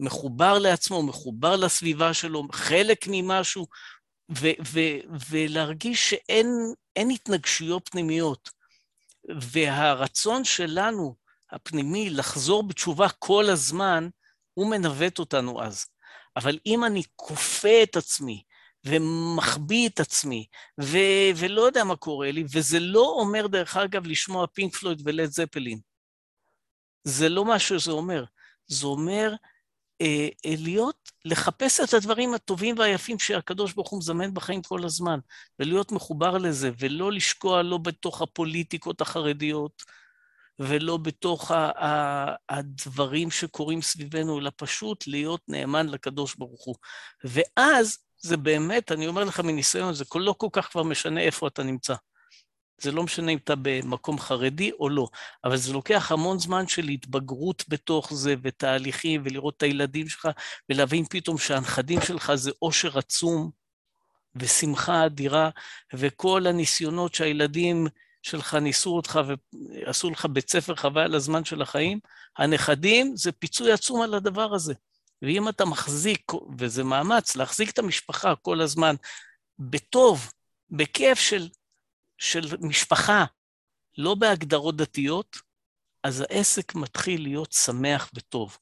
מחובר לעצמו, מחובר לסביבה שלו, חלק ממשהו, ו- ו- ולהרגיש שאין התנגשויות פנימיות. והרצון שלנו, הפנימי, לחזור בתשובה כל הזמן, הוא מנווט אותנו אז. אבל אם אני כופה את עצמי, ומחביא את עצמי, ו- ולא יודע מה קורה לי, וזה לא אומר, דרך אגב, לשמוע פינק פלויד ולד זפלין. זה לא מה שזה אומר. זה אומר אה, אה, להיות, לחפש את הדברים הטובים והיפים שהקדוש ברוך הוא מזמן בחיים כל הזמן, ולהיות מחובר לזה, ולא לשקוע לא בתוך הפוליטיקות החרדיות, ולא בתוך הדברים שקורים סביבנו, אלא פשוט להיות נאמן לקדוש ברוך הוא. ואז זה באמת, אני אומר לך מניסיון, זה לא כל כך כבר משנה איפה אתה נמצא. זה לא משנה אם אתה במקום חרדי או לא, אבל זה לוקח המון זמן של התבגרות בתוך זה, ותהליכים, ולראות את הילדים שלך, ולהבין פתאום שהנכדים שלך זה עושר עצום, ושמחה אדירה, וכל הניסיונות שהילדים שלך ניסו אותך ועשו לך בית ספר חוויה לזמן של החיים, הנכדים זה פיצוי עצום על הדבר הזה. ואם אתה מחזיק, וזה מאמץ, להחזיק את המשפחה כל הזמן בטוב, בכיף של, של משפחה, לא בהגדרות דתיות, אז העסק מתחיל להיות שמח וטוב.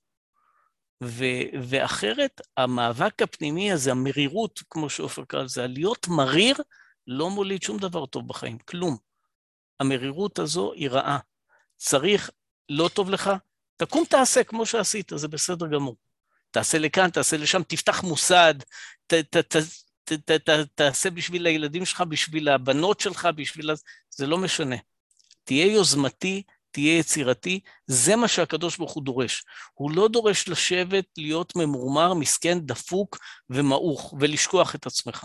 ו- ואחרת, המאבק הפנימי הזה, המרירות, כמו שעופר קרא לזה, להיות מריר, לא מוליד שום דבר טוב בחיים, כלום. המרירות הזו היא רעה. צריך, לא טוב לך, תקום תעשה כמו שעשית, זה בסדר גמור. תעשה לכאן, תעשה לשם, תפתח מוסד, ת, ת, ת, ת, ת, ת, תעשה בשביל הילדים שלך, בשביל הבנות שלך, בשביל... זה לא משנה. תהיה יוזמתי, תהיה יצירתי, זה מה שהקדוש ברוך הוא דורש. הוא לא דורש לשבת, להיות ממורמר, מסכן, דפוק ומעוך, ולשכוח את עצמך.